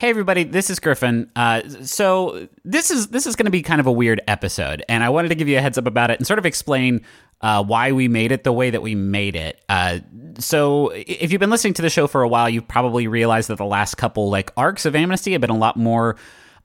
Hey everybody, this is Griffin. Uh, so this is this is going to be kind of a weird episode, and I wanted to give you a heads up about it and sort of explain uh, why we made it the way that we made it. Uh, so if you've been listening to the show for a while, you've probably realized that the last couple like arcs of Amnesty have been a lot more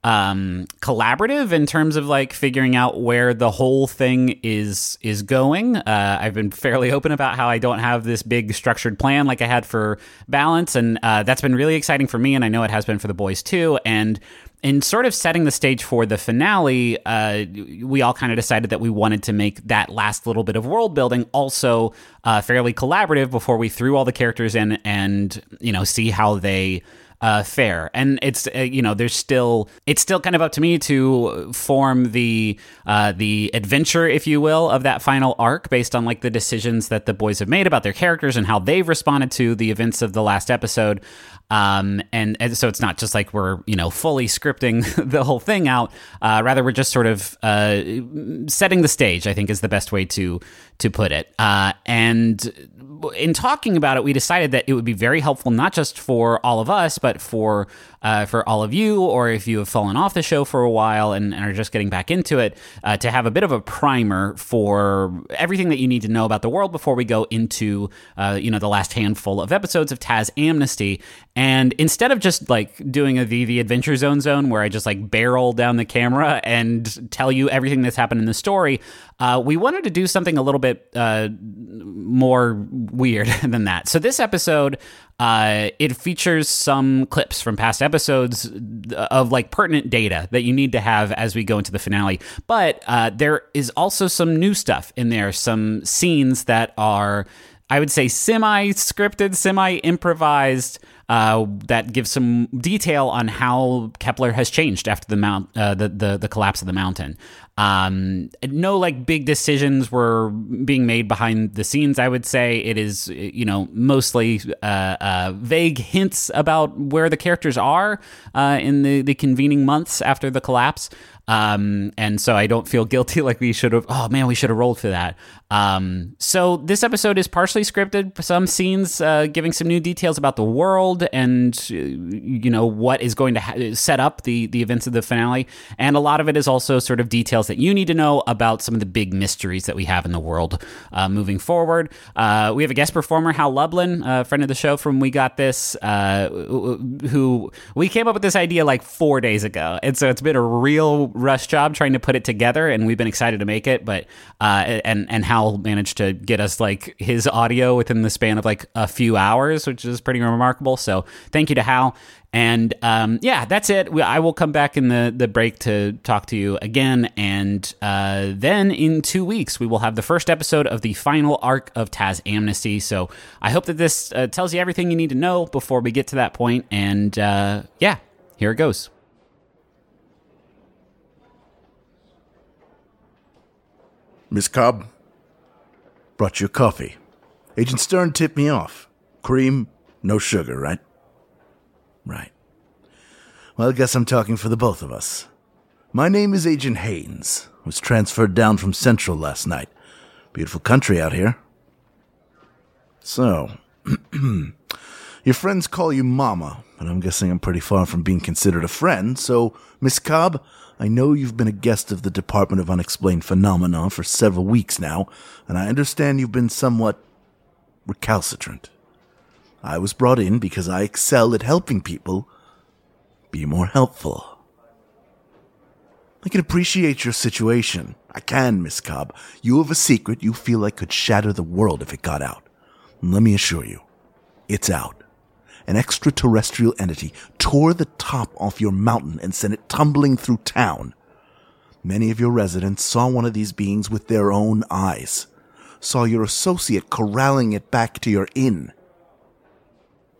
um, collaborative in terms of like figuring out where the whole thing is is going. Uh, I've been fairly open about how I don't have this big structured plan like I had for Balance, and uh, that's been really exciting for me, and I know it has been for the boys too. And in sort of setting the stage for the finale, uh, we all kind of decided that we wanted to make that last little bit of world building also uh, fairly collaborative before we threw all the characters in and you know see how they uh, fair. And it's uh, you know there's still it's still kind of up to me to form the uh, the adventure, if you will, of that final arc based on like the decisions that the boys have made about their characters and how they've responded to the events of the last episode. Um, and, and so it's not just like we're you know fully scripting the whole thing out. Uh, rather, we're just sort of uh, setting the stage. I think is the best way to to put it. Uh, and in talking about it, we decided that it would be very helpful not just for all of us, but for uh, for all of you, or if you have fallen off the show for a while and, and are just getting back into it, uh, to have a bit of a primer for everything that you need to know about the world before we go into uh, you know the last handful of episodes of Taz Amnesty. And instead of just like doing a the the Adventure Zone zone where I just like barrel down the camera and tell you everything that's happened in the story, uh, we wanted to do something a little bit uh, more weird than that. So this episode, uh, it features some clips from past episodes of like pertinent data that you need to have as we go into the finale. But uh, there is also some new stuff in there, some scenes that are, I would say, semi scripted, semi improvised. Uh, that gives some detail on how Kepler has changed after the mount, uh, the, the the collapse of the mountain. Um, no like big decisions were being made behind the scenes. I would say it is, you know, mostly uh, uh, vague hints about where the characters are uh, in the, the convening months after the collapse. Um, and so I don't feel guilty like we should have. Oh man, we should have rolled for that. Um, so this episode is partially scripted. Some scenes uh, giving some new details about the world and uh, you know what is going to ha- set up the the events of the finale, and a lot of it is also sort of details that you need to know about some of the big mysteries that we have in the world uh, moving forward. Uh, we have a guest performer, Hal Lublin, a friend of the show from We Got This, uh, who we came up with this idea like four days ago, and so it's been a real rush job trying to put it together, and we've been excited to make it. But uh, and and Hal managed to get us like his audio within the span of like a few hours, which is pretty remarkable. So thank you to Hal. And um, yeah, that's it. I will come back in the, the break to talk to you again. And uh, then in two weeks, we will have the first episode of the final arc of Taz Amnesty. So I hope that this uh, tells you everything you need to know before we get to that point. And uh, yeah, here it goes. Miss Cobb, brought you a coffee. Agent Stern tipped me off. Cream, no sugar, right? Right. Well, I guess I'm talking for the both of us. My name is Agent Haynes. Was transferred down from Central last night. Beautiful country out here. So, your friends call you Mama, but I'm guessing I'm pretty far from being considered a friend, so, Miss Cobb, I know you've been a guest of the Department of Unexplained Phenomena for several weeks now, and I understand you've been somewhat recalcitrant. I was brought in because I excel at helping people be more helpful. I can appreciate your situation. I can, Miss Cobb. You have a secret you feel like could shatter the world if it got out. And let me assure you, it's out an extraterrestrial entity tore the top off your mountain and sent it tumbling through town. Many of your residents saw one of these beings with their own eyes, saw your associate corralling it back to your inn.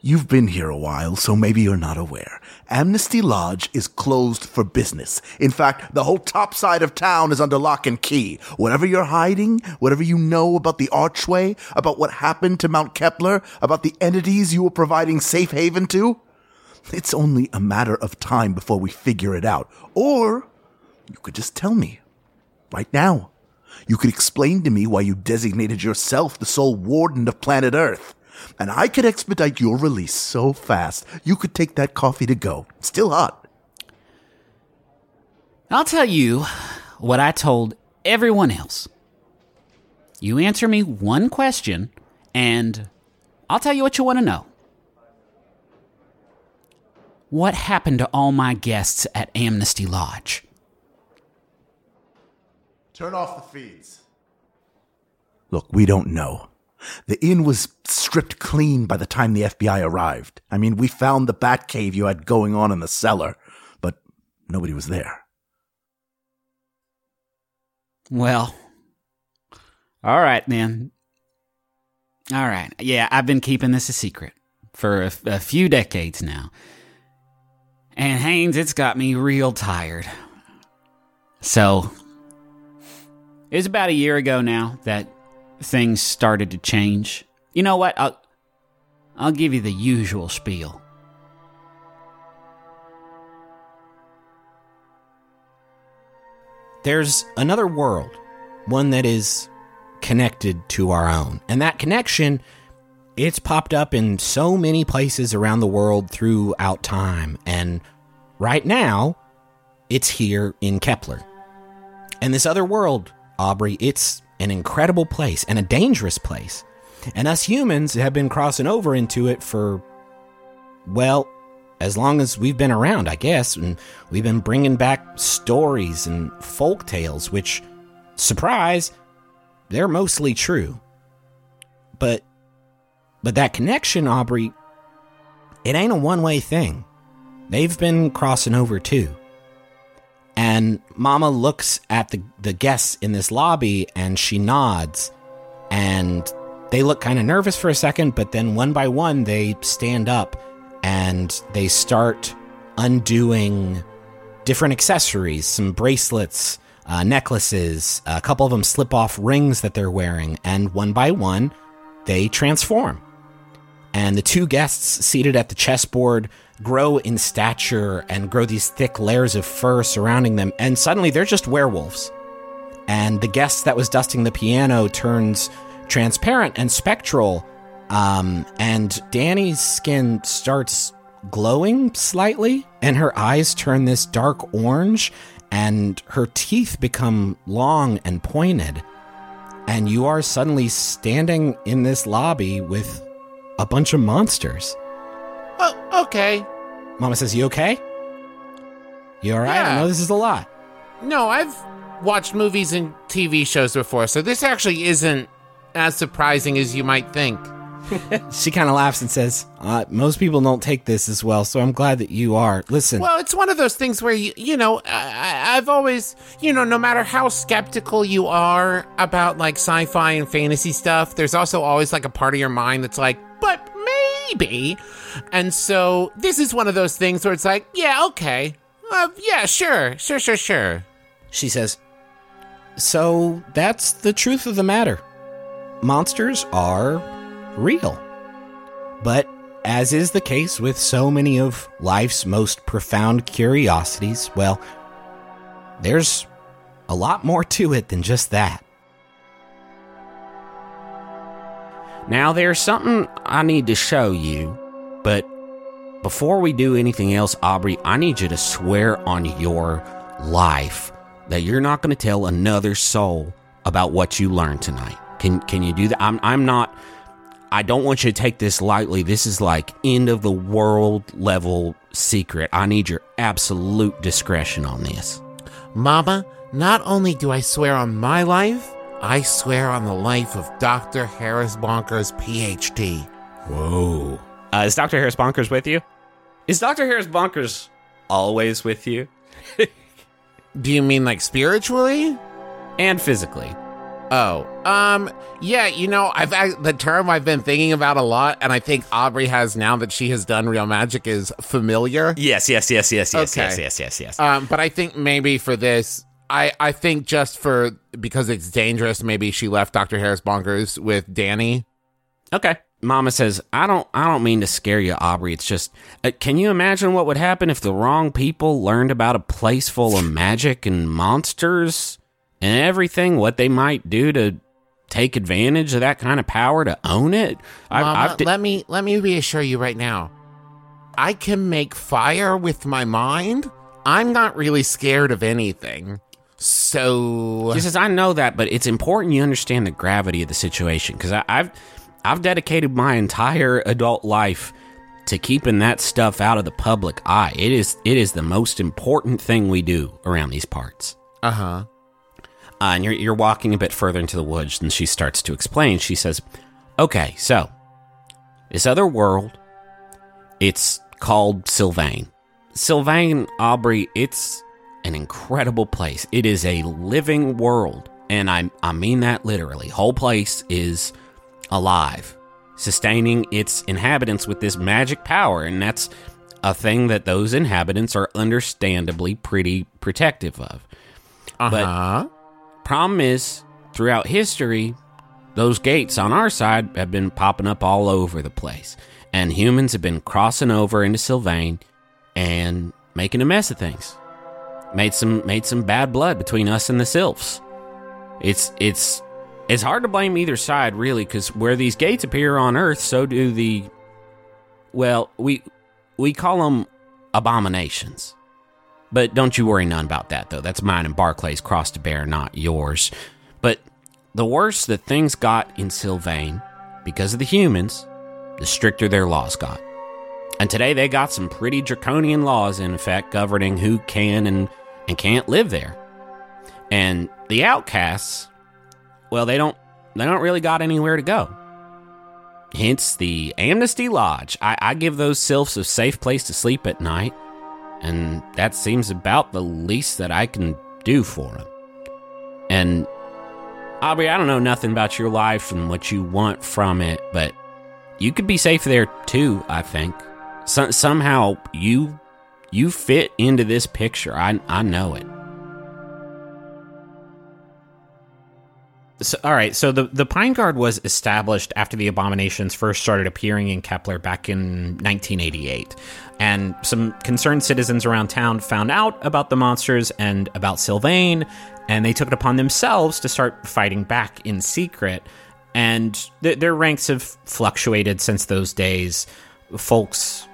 You've been here a while, so maybe you're not aware. Amnesty Lodge is closed for business. In fact, the whole top side of town is under lock and key. Whatever you're hiding, whatever you know about the archway, about what happened to Mount Kepler, about the entities you were providing safe haven to, it's only a matter of time before we figure it out. Or you could just tell me. Right now. You could explain to me why you designated yourself the sole warden of planet Earth. And I could expedite your release so fast, you could take that coffee to go. Still hot. I'll tell you what I told everyone else. You answer me one question, and I'll tell you what you want to know. What happened to all my guests at Amnesty Lodge? Turn off the feeds. Look, we don't know. The inn was stripped clean by the time the FBI arrived. I mean, we found the bat cave you had going on in the cellar, but nobody was there. Well, all right, man. All right. Yeah, I've been keeping this a secret for a, a few decades now. And Haynes, it's got me real tired. So, it was about a year ago now that things started to change. You know what? I'll, I'll give you the usual spiel. There's another world, one that is connected to our own. And that connection, it's popped up in so many places around the world throughout time. And right now, it's here in Kepler. And this other world, Aubrey, it's an incredible place and a dangerous place. And us humans have been crossing over into it for, well, as long as we've been around, I guess. And we've been bringing back stories and folk tales, which, surprise, they're mostly true. But, but that connection, Aubrey, it ain't a one way thing. They've been crossing over too. And Mama looks at the, the guests in this lobby and she nods. And they look kind of nervous for a second, but then one by one they stand up and they start undoing different accessories, some bracelets, uh, necklaces. A couple of them slip off rings that they're wearing, and one by one they transform. And the two guests seated at the chessboard grow in stature and grow these thick layers of fur surrounding them, and suddenly they're just werewolves. And the guest that was dusting the piano turns transparent and spectral, um, and Dani's skin starts glowing slightly, and her eyes turn this dark orange, and her teeth become long and pointed. And you are suddenly standing in this lobby with a bunch of monsters. Oh, okay. Mama says, You okay? You alright? I know this is a lot. No, I've watched movies and TV shows before, so this actually isn't as surprising as you might think. She kind of laughs and says, uh, Most people don't take this as well, so I'm glad that you are. Listen, Well, it's one of those things where you, you know, I, I- I've always, you know, no matter how skeptical you are about like sci-fi and fantasy stuff, there's also always like a part of your mind that's like, but maybe. And so this is one of those things where it's like, yeah, okay, uh, yeah, sure, sure, sure, sure. she says, So that's the truth of the matter. Monsters are real. But as is the case with so many of life's most profound curiosities, well, there's a lot more to it than just that. Now, there's something I need to show you, but before we do anything else, Aubrey, I need you to swear on your life that you're not going to tell another soul about what you learned tonight. Can can you do that? I'm I'm not. I don't want you to take this lightly. This is like end of the world level secret. I need your absolute discretion on this. Mama, not only do I swear on my life, I swear on the life of Dr. Harris Bonker's PhD. Whoa. Uh, is Dr. Harris Bonkers with you? Is Dr. Harris Bonkers always with you? Do you mean like spiritually? And physically? Oh, um, yeah, you know, I've I, the term I've been thinking about a lot, and I think Aubrey has now that she has done real magic is familiar. Yes, yes, yes, yes, yes, Okay. yes, yes, yes, yes. Um, but I think maybe for this, I I think just for because it's dangerous, maybe she left Dr. Harris Bonkers with Dani. Okay. Mama says, "I don't I don't mean to scare you, Aubrey. It's just uh, can you imagine what would happen if the wrong people learned about a place full of magic and monsters and everything what they might do to take advantage of that kind of power to own it. I, Mama, I've di- let me let me reassure you right now. I can make fire with my mind. I'm not really scared of anything. So He says, "I know that, but it's important you understand the gravity of the situation because I've I've dedicated my entire adult life to keeping that stuff out of the public eye. It is it is the most important thing we do around these parts." uh-huh. Uh, and you're you're walking a bit further into the woods, and she starts to explain. She says, "Okay, so this other world, it's called Sylvain. Sylvain, Aubrey, it's an incredible place. It is a living world, and I I mean that literally. Whole place is alive, sustaining its inhabitants with this magic power, and that's a thing that those inhabitants are understandably pretty protective of. Uh-huh. Problem is, throughout history, those gates on our side have been popping up all over the place. And humans have been crossing over into Sylvain and making a mess of things. Made some made some bad blood between us and the Sylphs. It's it's it's hard to blame either side really cuz where these gates appear on earth so do the well, we we call them abominations. But don't you worry none about that, though. That's mine and Barclay's cross to bear, not yours. But the worse that things got in Sylvain, because of the humans, the stricter their laws got. And today they got some pretty draconian laws in effect governing who can and, and can't live there. And the outcasts, well, they don't they don't really got anywhere to go. Hence the Amnesty Lodge. I, I give those sylphs a safe place to sleep at night and that seems about the least that I can do for them. And Aubrey, I don't know nothing about your life and what you want from it, but you could be safe there too. I think so, somehow you you fit into this picture. I I know it. So, all right, so the the Pine Guard was established after the abominations first started appearing in Kepler back in 1988, and some concerned citizens around town found out about the monsters and about Sylvain, and they took it upon themselves to start fighting back in secret. And th- their ranks have fluctuated since those days. Folks,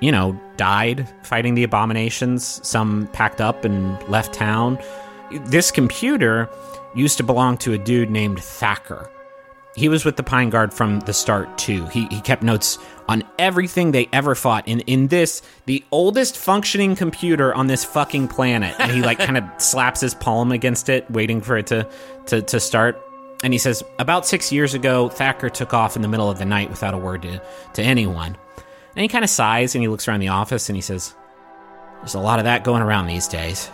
you know, died fighting the abominations. Some packed up and left town. This computer used to belong to a dude named Thacker. He was with the Pine Guard from the start too. He he kept notes on everything they ever fought in in this the oldest functioning computer on this fucking planet. And he like kind of slaps his palm against it, waiting for it to to to start. And he says, about six years ago, Thacker took off in the middle of the night without a word to, to anyone. And he kind of sighs and he looks around the office and he says, There's a lot of that going around these days.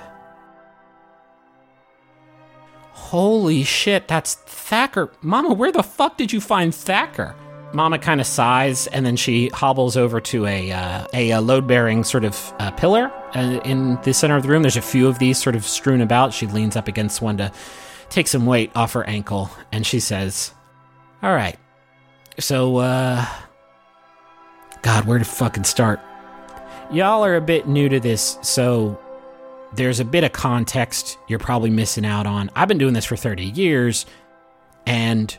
Holy shit, that's Thacker. Mama, where the fuck did you find Thacker? Mama kind of sighs and then she hobbles over to a uh, a, uh load bearing sort of uh, pillar uh, in the center of the room. There's a few of these sort of strewn about. She leans up against one to take some weight off her ankle and she says, All right, so, uh, God, where to fucking start? Y'all are a bit new to this, so there's a bit of context you're probably missing out on. I've been doing this for 30 years, and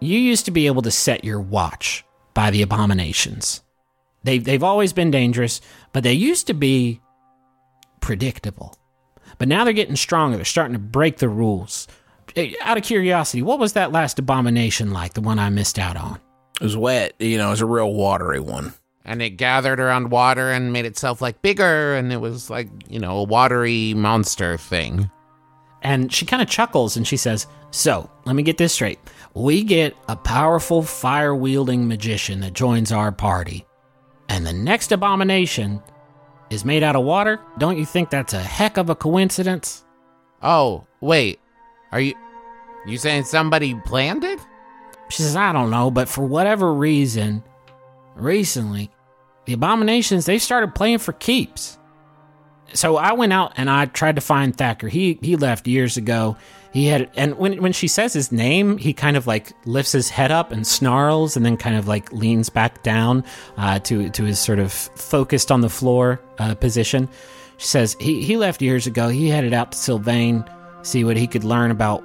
you used to be able to set your watch by the abominations. They've, they've always been dangerous, but they used to be predictable. But now they're getting stronger. They're starting to break the rules. Out of curiosity, what was that last abomination like, the one I missed out on? It was wet. You know, it was a real watery one. And it gathered around water and made itself like bigger, and it was like, you know, a watery monster thing. And she kind of chuckles and she says, So, let me get this straight. We get a powerful fire wielding magician that joins our party. And the next abomination is made out of water? Don't you think that's a heck of a coincidence? Oh, wait. Are you you saying somebody planned it? She says, I don't know, but for whatever reason, recently, the abominations, they started playing for keeps. So I went out and I tried to find Thacker. He he left years ago. He had and when when she says his name, he kind of like lifts his head up and snarls and then kind of like leans back down uh, to to his sort of focused on the floor uh, position. She says he he left years ago. He headed out to Sylvain, see what he could learn about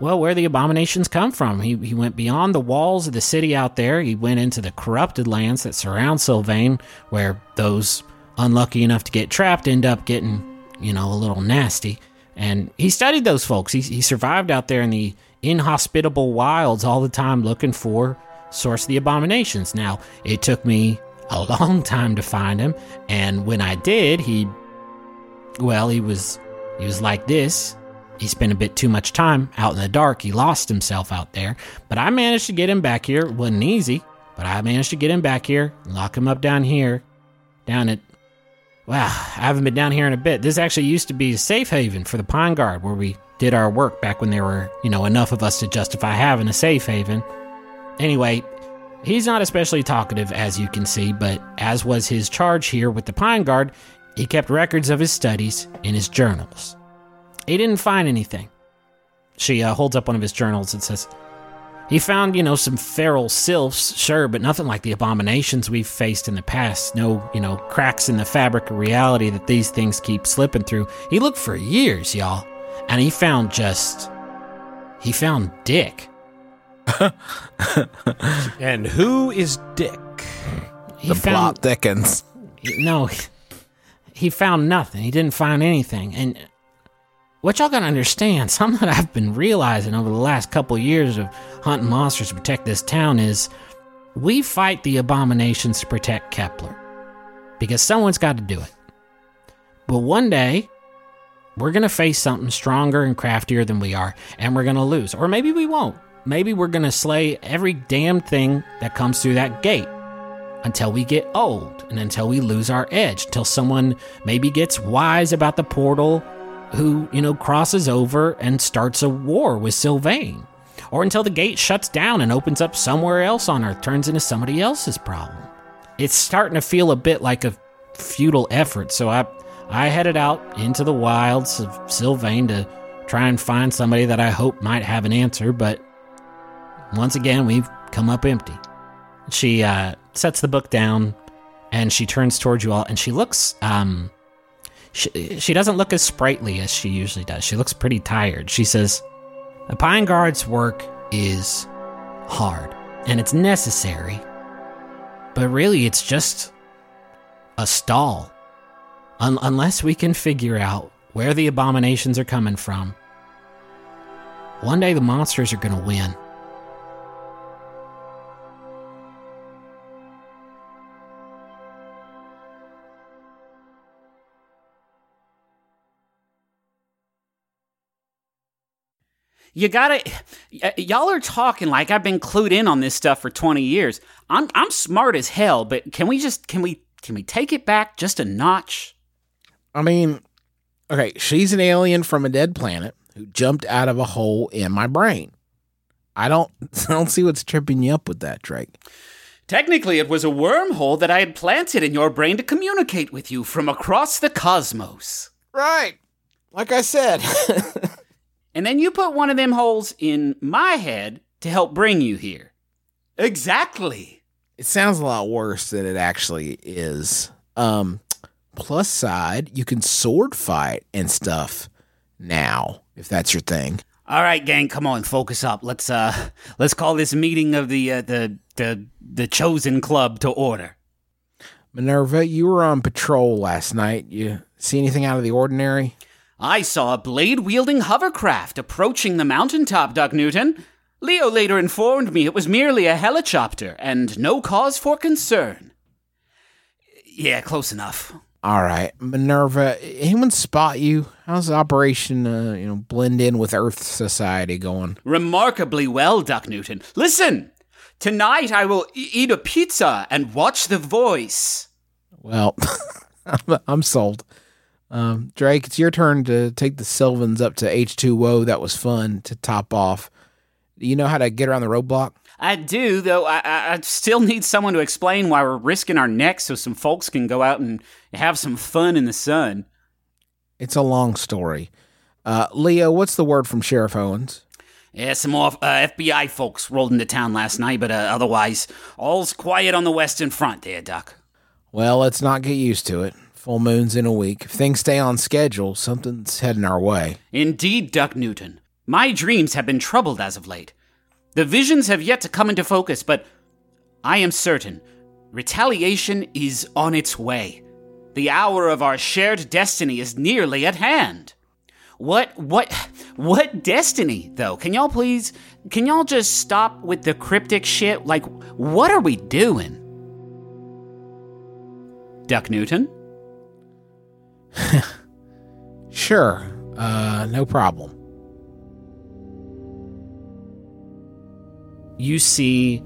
well, where the abominations come from. He, he went beyond the walls of the city out there. He went into the corrupted lands that surround Sylvain, where those unlucky enough to get trapped end up getting, you know, a little nasty. And he studied those folks. He, he survived out there in the inhospitable wilds all the time looking for source of the abominations. Now, it took me a long time to find him, and when I did, he well, he was he was like this. He spent a bit too much time out in the dark. He lost himself out there. But I managed to get him back here. It wasn't easy, but I managed to get him back here, lock him up down here, down at Wow, I haven't been down here in a bit. This actually used to be a safe haven for the Pine Guard where we did our work back when there were, you know, enough of us to justify having a safe haven. Anyway, he's not especially talkative, as you can see, but as was his charge here with the Pine Guard, he kept records of his studies in his journals. He didn't find anything. She uh, holds up one of his journals and says, he found, you know, some feral sylphs, sure, but nothing like the abominations we've faced in the past. No, you know, cracks in the fabric of reality that these things keep slipping through. He looked for years, y'all, and he found just. He found Dick. And who is Dick? He The found. plot thickens. No, he, he found nothing. He didn't find anything. And what y'all gotta understand, something that I've been realizing over the last couple years of hunting monsters to protect this town is we fight the abominations to protect Kepler. Because someone's got to do it. But one day, we're gonna face something stronger and craftier than we are, and we're gonna lose. Or maybe we won't. Maybe we're gonna slay every damn thing that comes through that gate until we get old and until we lose our edge, until someone maybe gets wise about the portal who, you know, crosses over and starts a war with Sylvain. Or until the gate shuts down and opens up somewhere else on Earth, turns into somebody else's problem. It's starting to feel a bit like a futile effort, so I I headed out into the wilds of Sylvain to try and find somebody that I hope might have an answer, but once again we've come up empty. She uh, sets the book down and she turns towards you all and she looks um she, she doesn't look as sprightly as she usually does. She looks pretty tired. She says, "The Pine Guard's work is hard and it's necessary, but really it's just a stall. Un- unless we can figure out where the abominations are coming from, one day the monsters are going to win." You gotta, y- y'all are talking like I've been clued in on this stuff for 20 years. I'm, I'm smart as hell, but can we just, can we, can we take it back just a notch? I mean, okay, she's an alien from a dead planet who jumped out of a hole in my brain. I don't I don't see what's tripping you up with that, Drake. Technically, it was a wormhole that I had planted in your brain to communicate with you from across the cosmos. Right. Like I said. And then you put one of them holes in my head to help bring you here. Exactly. it sounds a lot worse than it actually is. Um plus side, you can sword fight and stuff now, if that's your thing. All right, gang, come on, focus up. Let's uh let's call this meeting of the uh, the the the chosen club to order. Minerva, you were on patrol last night. You see anything out of the ordinary? I saw a blade wielding hovercraft approaching the mountaintop, Duck Newton. Leo later informed me it was merely a helicopter and no cause for concern. Yeah, close enough. All right, Minerva. Anyone spot you? How's the operation, uh, you know, blend in with Earth society going? Remarkably well, Duck Newton. Listen! Tonight I will e- eat a pizza and watch The Voice. Well, I'm, I'm sold. Um, Drake, it's your turn to take the Sylvans up to H2O. That was fun to top off. Do you know how to get around the roadblock? I do, though I, I, I still need someone to explain why we're risking our necks so some folks can go out and have some fun in the sun. It's a long story. Uh, Leo, what's the word from Sheriff Owens? Yeah, some more uh, FBI folks rolled into town last night, but uh, otherwise, all's quiet on the western front there, Duck. Well, let's not get used to it. Full moon's in a week. If things stay on schedule, something's heading our way. Indeed, Duck Newton. My dreams have been troubled as of late. The visions have yet to come into focus, but I am certain retaliation is on its way. The hour of our shared destiny is nearly at hand. What what what destiny though? Can y'all please can y'all just stop with the cryptic shit? Like what are we doing? Duck Newton? Sure. Uh, no problem. you see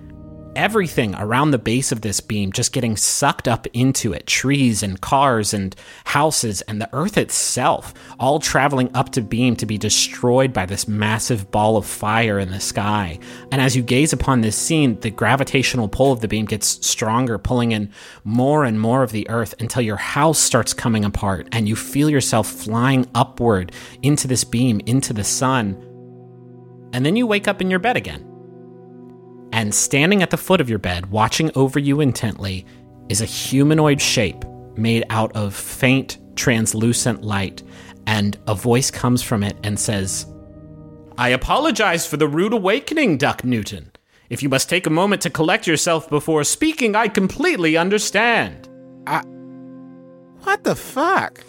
everything around the base of this beam just getting sucked up into it. Trees and cars and houses and the earth itself all traveling up to beam to be destroyed by this massive ball of fire in the sky. And as you gaze upon this scene the gravitational pull of the beam gets stronger pulling in more and more of the earth until your house starts coming apart and you feel yourself flying upward into this beam into the sun. And then you wake up in your bed again and standing at the foot of your bed, watching over you intently, is a humanoid shape made out of faint, translucent light. And a voice comes from it and says, I apologize for the rude awakening, Duck Newton. If you must take a moment to collect yourself before speaking, I completely understand. What the fuck?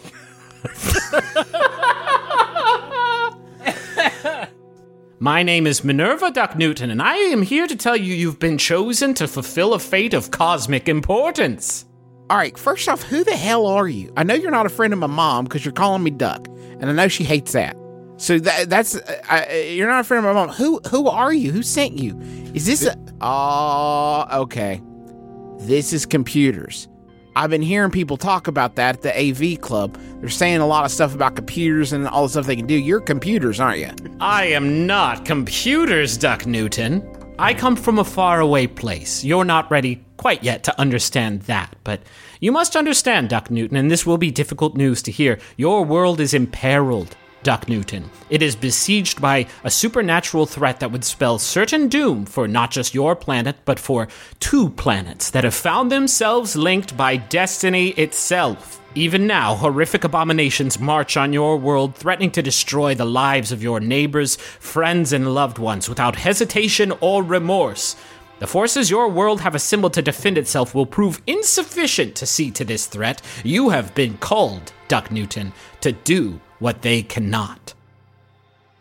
My name is Minerva Duck Newton, and I am here to tell you you've been chosen to fulfill a fate of cosmic importance. All right, first off, who the hell are you? I know you're not a friend of my mom because you're calling me Duck, and I know she hates that. So that, that's uh, uh, you're not a friend of my mom. Who who are you? Who sent you? Is this a? Oh, okay. This is computers. I've been hearing people talk about that at the AV club. They're saying a lot of stuff about computers and all the stuff they can do. You're computers, aren't you? I am not computers, Duck Newton. I come from a faraway place. You're not ready quite yet to understand that, but you must understand, Duck Newton, and this will be difficult news to hear. Your world is imperiled, Duck Newton. It is besieged by a supernatural threat that would spell certain doom for not just your planet, but for two planets that have found themselves linked by destiny itself. Even now, horrific abominations march on your world, threatening to destroy the lives of your neighbors, friends, and loved ones without hesitation or remorse. The forces your world have assembled to defend itself will prove insufficient to see to this threat. You have been called, Duck Newton, to do what they cannot.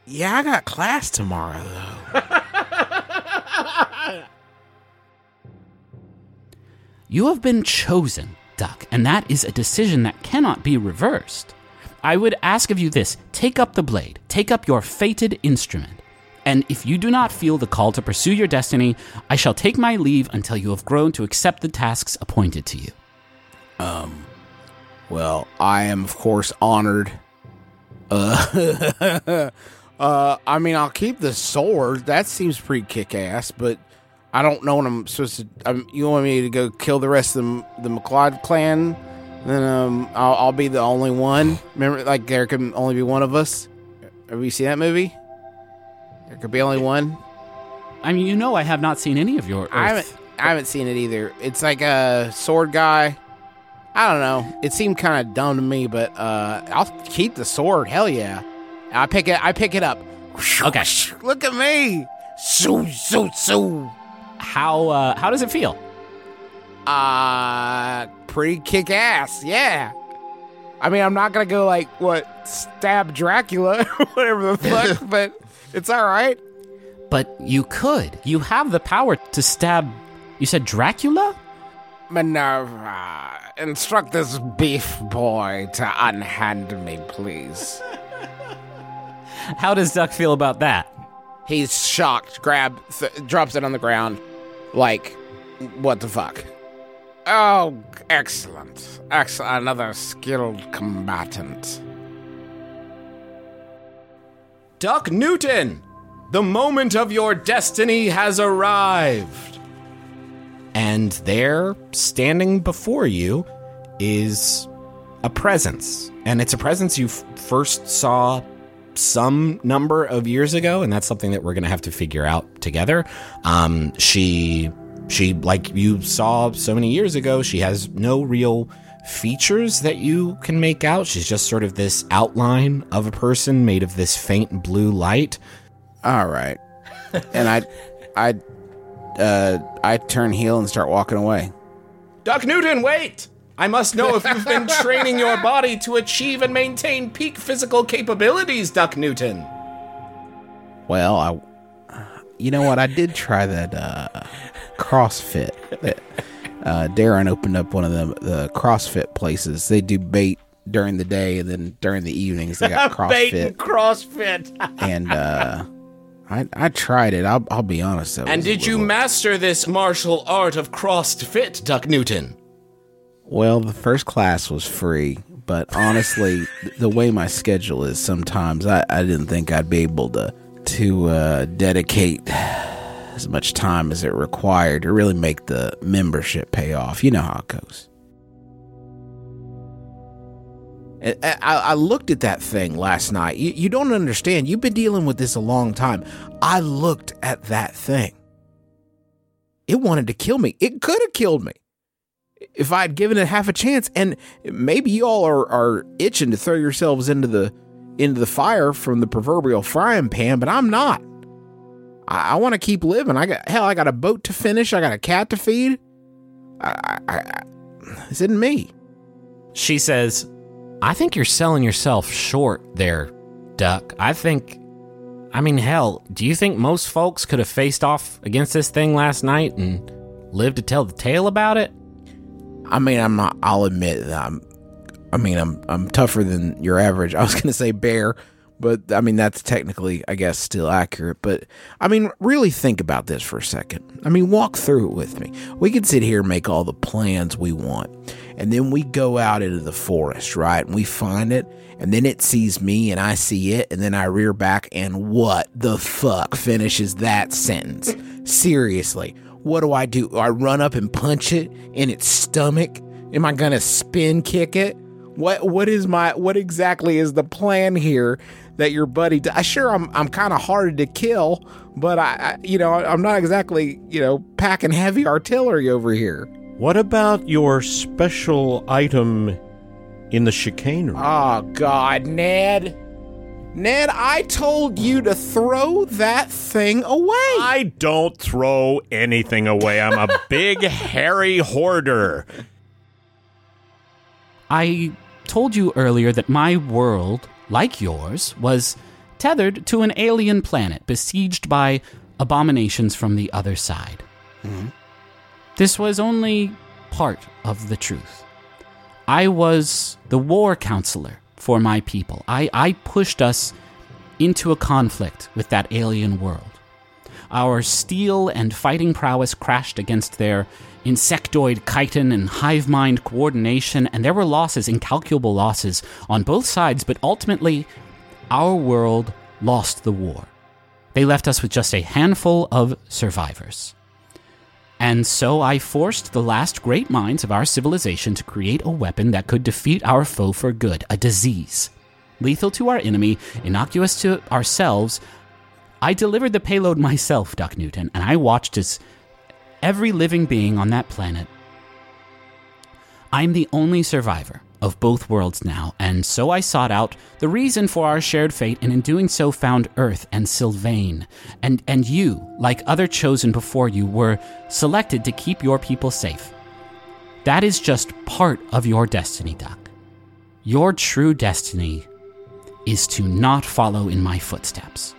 Yeah, I got class tomorrow though. You have been chosen, Duck, and that is a decision that cannot be reversed. I would ask of you this take up the blade, take up your fated instrument. And if you do not feel the call to pursue your destiny, I shall take my leave until you have grown to accept the tasks appointed to you. Um, well, I am of course honored. Uh, uh, I mean, I'll keep the sword. That seems pretty kick-ass, but I don't know what I'm supposed to. Um, you want me to go kill the rest of the the MacLeod clan? Then um, I'll, I'll be the only one. Remember, like there can only be one of us. Have you seen that movie? There could be only one. I mean, you know, I have not seen any of your. Earth. I haven't. I haven't seen it either. It's like a sword guy. I don't know. It seemed kind of dumb to me, but uh, I'll keep the sword. Hell yeah! I pick it. I pick it up. Okay. Look at me. Soo soo soo. How uh, how does it feel? Uh, pretty kick ass. Yeah. I mean, I'm not gonna go like what stab Dracula, whatever the fuck, but it's all right. But you could. You have the power to stab. You said Dracula? Minerva, instruct this beef boy to unhand me, please. How does Duck feel about that? He's shocked, grab, th- drops it on the ground, like, what the fuck? Oh, excellent. Excellent. Another skilled combatant. Duck Newton, the moment of your destiny has arrived. And there, standing before you, is a presence. And it's a presence you f- first saw some number of years ago, and that's something that we're going to have to figure out together. Um, she, she, like you saw so many years ago, she has no real features that you can make out. She's just sort of this outline of a person made of this faint blue light. All right. and I, I, uh, I turn heel and start walking away. Duck Newton, wait! I must know if you've been training your body to achieve and maintain peak physical capabilities, Duck Newton. Well, I, you know what? I did try that uh, CrossFit. That, uh, Darren opened up one of the the CrossFit places. They do bait during the day, and then during the evenings they got CrossFit. CrossFit. and uh, I I tried it. I'll I'll be honest. and did you master this martial art of crossed fit, Duck Newton? Well, the first class was free, but honestly, the way my schedule is, sometimes I, I didn't think I'd be able to to uh, dedicate as much time as it required to really make the membership pay off. You know how it goes. I, uh, I, I looked at that thing last night. You, you don't understand. You've been dealing with this a long time. I looked at that thing. It wanted to kill me. It could have killed me if I had given it half a chance. And maybe y'all are, are itching to throw yourselves into the into the fire from the proverbial frying pan, but I'm not. I, I want to keep living. I got hell. I got a boat to finish. I got a cat to feed. I, I, I, this isn't me. She says, I think you're selling yourself short there, Duck. I think. I mean, hell, do you think most folks could have faced off against this thing last night and lived to tell the tale about it? I mean, I'm not. I'll admit that I'm. I mean, I'm I'm tougher than your average. I was gonna say bear, but I mean that's technically, I guess, still accurate. But I mean, really think about this for a second. I mean, walk through it with me. We can sit here and make all the plans we want, and then we go out into the forest, right? And we find it, and then it sees me, and I see it, and then I rear back, and what the fuck finishes that sentence? Seriously, what do I do? I run up and punch it in its stomach? Am I gonna spin kick it? What what is my what exactly is the plan here that your buddy? I sure I'm I'm kind of hard to kill, but I, I you know I'm not exactly you know packing heavy artillery over here. What about your special item in the chicanery? Oh ah, God, Ned, Ned, I told you to throw that thing away. I don't throw anything away. I'm a big, hairy hoarder. I told you earlier that my world, like yours, was tethered to an alien planet besieged by abominations from the other side. Hmm? This was only part of the truth. I was the war counselor for my people. I, I pushed us into a conflict with that alien world. Our steel and fighting prowess crashed against their insectoid chitin and hive mind coordination, and there were losses, incalculable losses, on both sides, but ultimately, our world lost the war. They left us with just a handful of survivors. And so I forced the last great minds of our civilization to create a weapon that could defeat our foe for good, a disease. Lethal to our enemy, innocuous to ourselves, I delivered the payload myself, Duck Newton, and I watched as every living being on that planet. I'm the only survivor of both worlds now, and so I sought out the reason for our shared fate, and in doing so found Earth and Sylvain. And and you, like other chosen before you, were selected to keep your people safe. That is just part of your destiny, Duck. Your true destiny is to not follow in my footsteps.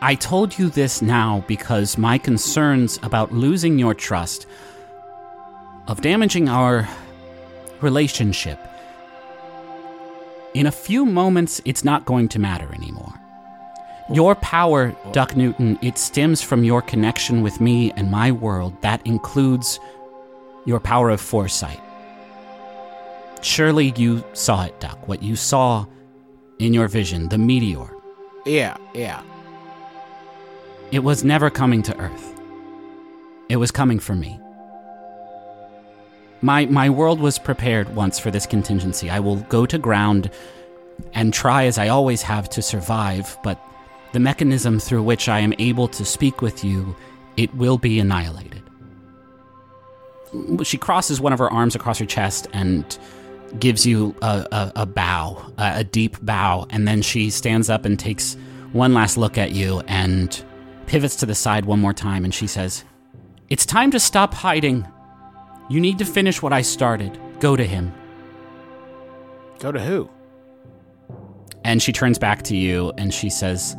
I told you this now because my concerns about losing your trust, of damaging our relationship, in a few moments, it's not going to matter anymore. Your power, Duck Newton, it stems from your connection with me and my world. That includes your power of foresight. Surely you saw it, Duck. What you saw in your vision, the meteor. Yeah, yeah. It was never coming to Earth. It was coming for me. My my world was prepared once for this contingency. I will go to ground and try as I always have to survive, but the mechanism through which I am able to speak with you, it will be annihilated. She crosses one of her arms across her chest and gives you a, a, a bow, a, a deep bow, and then she stands up and takes one last look at you and pivots to the side one more time and she says, It's time to stop hiding. You need to finish what I started. Go to him. Go to who? And she turns back to you and she says,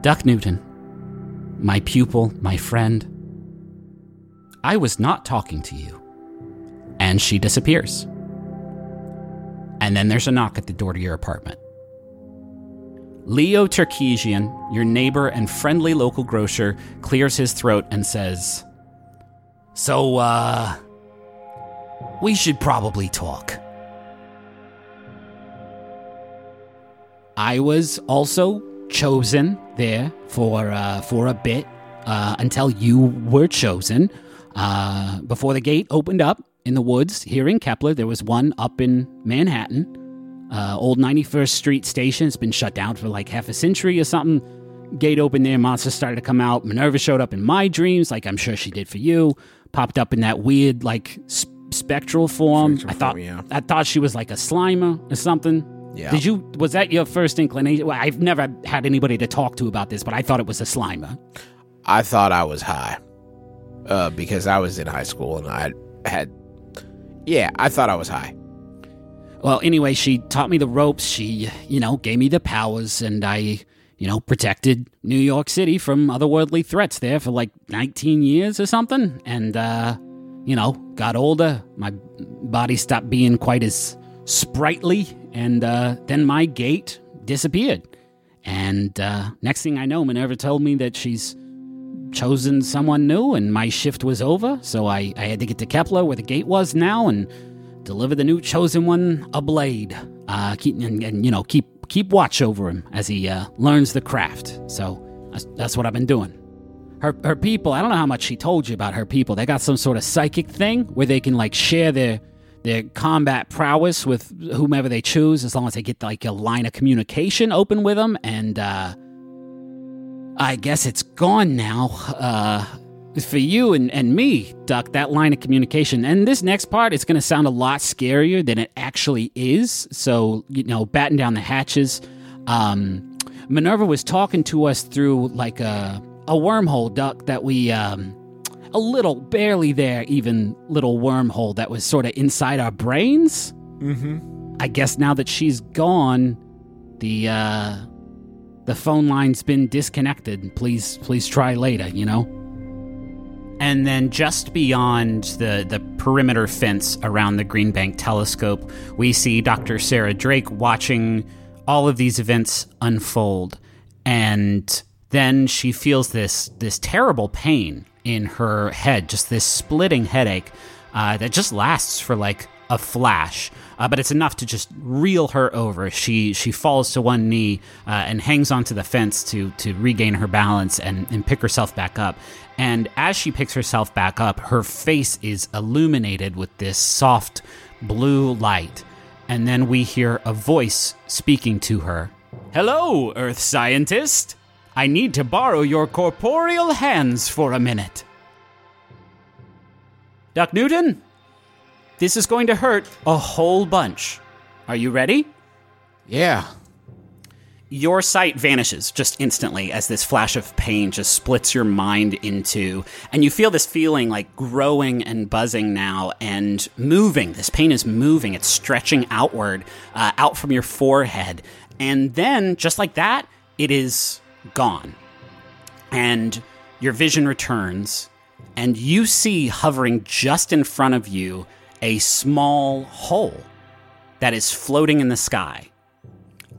Duck Newton, my pupil, my friend, I was not talking to you. And she disappears. And then there's a knock at the door to your apartment. Leo Tarkesian, your neighbor and friendly local grocer, clears his throat and says, So, uh, we should probably talk. I was also chosen there for uh, for a bit uh, until you were chosen. Uh, before the gate opened up in the woods here in Kepler, there was one up in Manhattan. Uh, old 91st Street station. It's been shut down for like half a century or something. Gate opened there, monsters started to come out. Minerva showed up in my dreams, like I'm sure she did for you. Popped up in that weird, like s- spectral form. Spectral I thought, form, yeah. I thought she was like a Slimer or something. Yeah. Did you? Was that your first inclination? Well, I've never had anybody to talk to about this, but I thought it was a Slimer. I thought I was high. Uh, because I was in high school and I had. Yeah, I thought I was high. Well, anyway, she taught me the ropes. She, you know, gave me the powers, and I, you know, protected New York City from otherworldly threats there for like 19 years or something. And, uh, you know, got older. My body stopped being quite as sprightly, and uh, then my gate disappeared. And uh, next thing I know, Minerva told me that she's chosen someone new, and my shift was over. So I, I had to get to Kepler, where the gate was now, and deliver the new chosen one a blade. Uh, keep and, and you know keep keep watch over him as he uh, learns the craft. So that's, what I've been doing. Her her people. I don't know how much she told you about her people. They got some sort of psychic thing where they can like share their their combat prowess with whomever they choose, as long as they get like a line of communication open with them. And uh, I guess it's gone now. Uh, for you and, and me, Duck, that line of communication. And this next part, it's going to sound a lot scarier than it actually is. So, you know, batten down the hatches. Um, Minerva was talking to us through like a, a wormhole, Duck, that we, um, a little, barely there, even little wormhole that was sort of inside our brains. Mm-hmm. I guess now that she's gone, the, uh, the phone line's been disconnected. Please, please try later, you know? And then just beyond the, the perimeter fence around the Green Bank telescope, we see Dr. Sarah Drake watching all of these events unfold. And then she feels this this terrible pain in her head, just this splitting headache uh, that just lasts for like a flash. Uh, but it's enough to just reel her over. She she falls to one knee uh, and hangs onto the fence to to regain her balance and, and pick herself back up. And as she picks herself back up, her face is illuminated with this soft blue light. And then we hear a voice speaking to her. Hello, Earth scientist. I need to borrow your corporeal hands for a minute. Duck Newton, this is going to hurt a whole bunch. Are you ready? Yeah. Your sight vanishes just instantly as this flash of pain just splits your mind into, and you feel this feeling like growing and buzzing now and moving. This pain is moving, it's stretching outward, uh, out from your forehead. And then, just like that, it is gone. And your vision returns, and you see hovering just in front of you a small hole that is floating in the sky.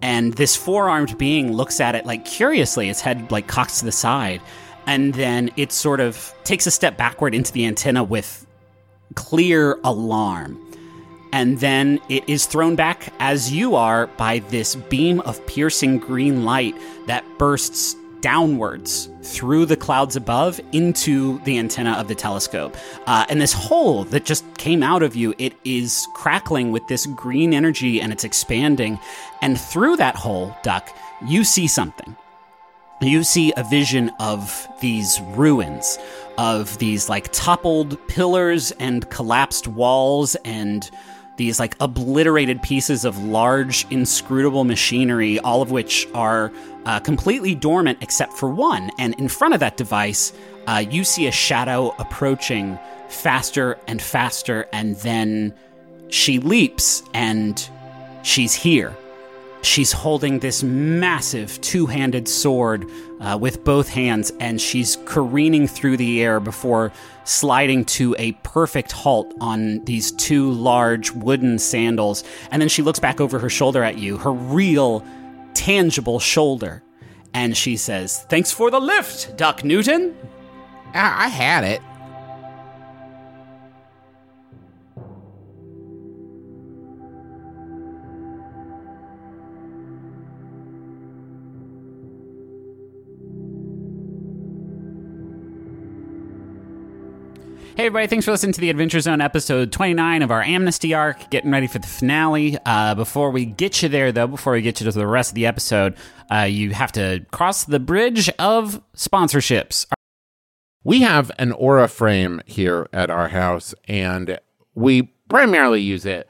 And this four armed being looks at it like curiously, its head like cocks to the side. And then it sort of takes a step backward into the antenna with clear alarm. And then it is thrown back as you are by this beam of piercing green light that bursts downwards through the clouds above into the antenna of the telescope. Uh, and this hole that just came out of you, it is crackling with this green energy and it's expanding. And through that hole, Duck, you see something. You see a vision of these ruins, of these like toppled pillars and collapsed walls and these like obliterated pieces of large, inscrutable machinery, all of which are uh, completely dormant except for one. And in front of that device, uh, you see a shadow approaching faster and faster, and then she leaps and she's here. She's holding this massive two handed sword uh, with both hands, and she's careening through the air before sliding to a perfect halt on these two large wooden sandals. And then she looks back over her shoulder at you, her real, tangible shoulder. And she says, Thanks for the lift, Duck Newton. I, I had it. Hey, everybody, thanks for listening to the Adventure Zone episode 29 of our Amnesty arc. Getting ready for the finale. Uh, before we get you there, though, before we get you to the rest of the episode, uh, you have to cross the bridge of sponsorships. We have an aura frame here at our house, and we primarily use it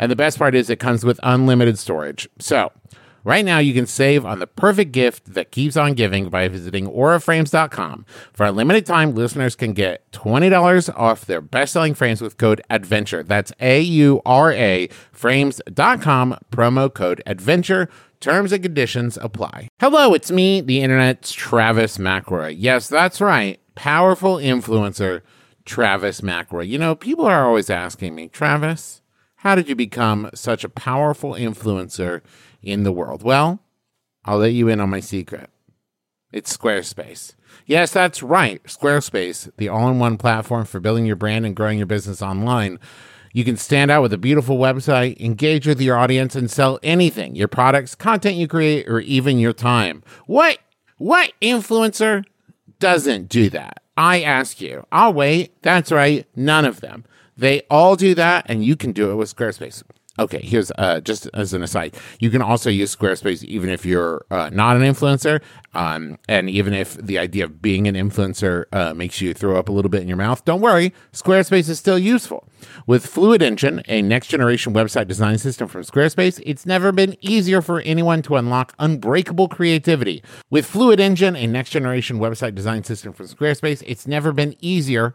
And the best part is it comes with unlimited storage. So, right now you can save on the perfect gift that keeps on giving by visiting auraframes.com. For a limited time, listeners can get $20 off their best-selling frames with code ADVENTURE. That's A U R A frames.com promo code ADVENTURE. Terms and conditions apply. Hello, it's me, the internet's Travis McElroy. Yes, that's right. Powerful influencer Travis McElroy. You know, people are always asking me, Travis, how did you become such a powerful influencer in the world? Well, I'll let you in on my secret. It's Squarespace. Yes, that's right. Squarespace, the all in one platform for building your brand and growing your business online. You can stand out with a beautiful website, engage with your audience, and sell anything your products, content you create, or even your time. What? What influencer doesn't do that? I ask you. I'll wait. That's right. None of them. They all do that, and you can do it with Squarespace. Okay, here's uh, just as an aside. You can also use Squarespace even if you're uh, not an influencer, um, and even if the idea of being an influencer uh, makes you throw up a little bit in your mouth. Don't worry, Squarespace is still useful. With Fluid Engine, a next generation website design system from Squarespace, it's never been easier for anyone to unlock unbreakable creativity. With Fluid Engine, a next generation website design system from Squarespace, it's never been easier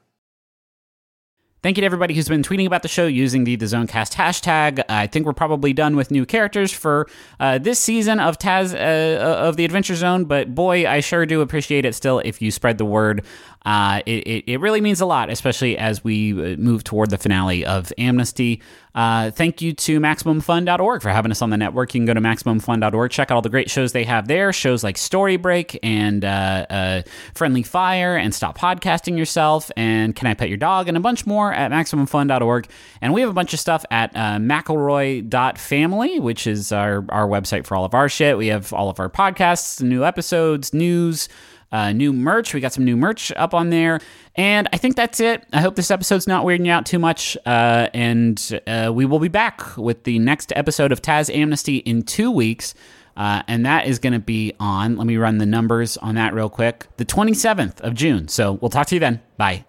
Thank you to everybody who's been tweeting about the show using the TAZcast hashtag. I think we're probably done with new characters for uh, this season of Taz uh, of the Adventure Zone, but boy, I sure do appreciate it still if you spread the word. Uh, it, it, it really means a lot, especially as we uh, move toward the finale of Amnesty. Uh, thank you to MaximumFun.org for having us on the network. You can go to MaximumFun.org, check out all the great shows they have there. Shows like Story Break and uh, uh, Friendly Fire and Stop Podcasting Yourself and Can I Pet Your Dog and a bunch more at MaximumFun.org. And we have a bunch of stuff at uh, McElroy.family, which is our, our website for all of our shit. We have all of our podcasts, new episodes, news uh, new merch. We got some new merch up on there. And I think that's it. I hope this episode's not weirding you out too much. Uh, and uh, we will be back with the next episode of Taz Amnesty in two weeks. Uh, and that is going to be on, let me run the numbers on that real quick, the 27th of June. So we'll talk to you then. Bye.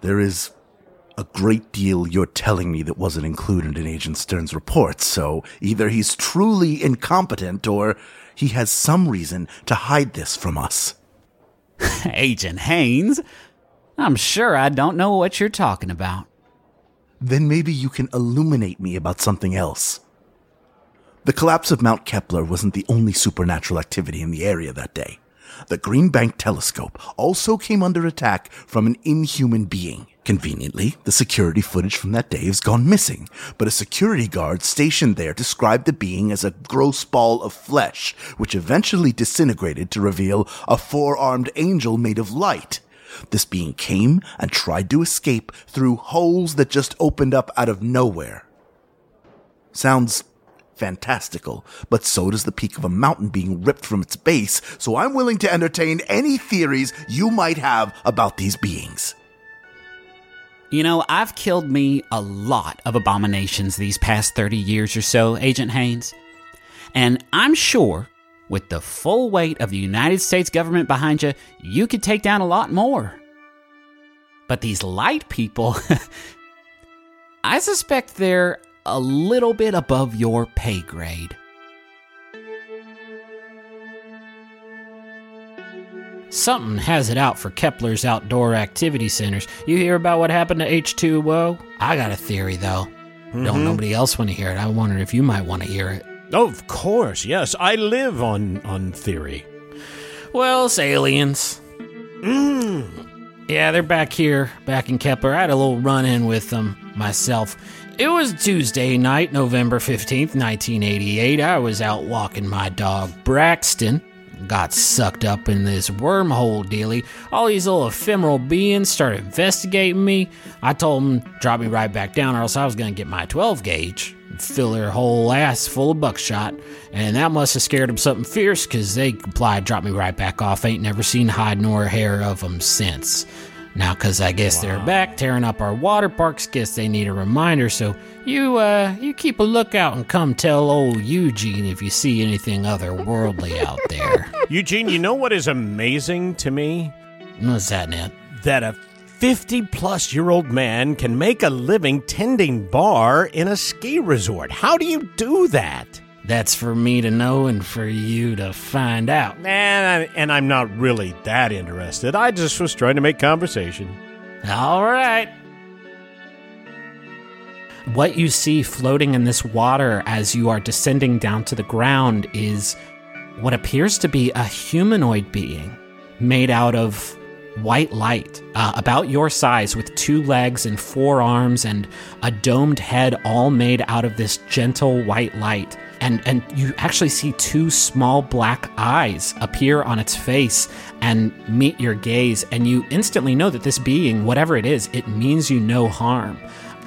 There is a great deal you're telling me that wasn't included in Agent Stern's report, so either he's truly incompetent or he has some reason to hide this from us. Agent Haynes, I'm sure I don't know what you're talking about. Then maybe you can illuminate me about something else. The collapse of Mount Kepler wasn't the only supernatural activity in the area that day. The Green Bank telescope also came under attack from an inhuman being. Conveniently, the security footage from that day has gone missing, but a security guard stationed there described the being as a gross ball of flesh, which eventually disintegrated to reveal a four-armed angel made of light. This being came and tried to escape through holes that just opened up out of nowhere. Sounds fantastical, but so does the peak of a mountain being ripped from its base, so I'm willing to entertain any theories you might have about these beings. You know, I've killed me a lot of abominations these past 30 years or so, Agent Haynes. And I'm sure, with the full weight of the United States government behind you, you could take down a lot more. But these light people, I suspect they're a little bit above your pay grade. Something has it out for Kepler's outdoor activity centers. You hear about what happened to H2O? I got a theory, though. Don't mm-hmm. nobody else want to hear it. I wonder if you might want to hear it. Of course, yes. I live on on theory. Well, it's aliens. Mm. Yeah, they're back here, back in Kepler. I had a little run in with them myself. It was Tuesday night, November 15th, 1988. I was out walking my dog, Braxton. Got sucked up in this wormhole dealy. All these little ephemeral beings started investigating me. I told them, drop me right back down, or else I was going to get my 12 gauge fill their whole ass full of buckshot. And that must have scared them something fierce, because they complied, dropped me right back off. Ain't never seen hide nor hair of them since. Now, because I guess they're back tearing up our water parks, guess they need a reminder. So you, uh, you keep a lookout and come tell old Eugene if you see anything otherworldly out there. Eugene, you know what is amazing to me? What's that, Ned? That a 50 plus year old man can make a living tending bar in a ski resort. How do you do that? That's for me to know and for you to find out. And, I, and I'm not really that interested. I just was trying to make conversation. All right. What you see floating in this water as you are descending down to the ground is what appears to be a humanoid being made out of white light, uh, about your size, with two legs and four arms and a domed head, all made out of this gentle white light. And, and you actually see two small black eyes appear on its face and meet your gaze, and you instantly know that this being, whatever it is, it means you no harm.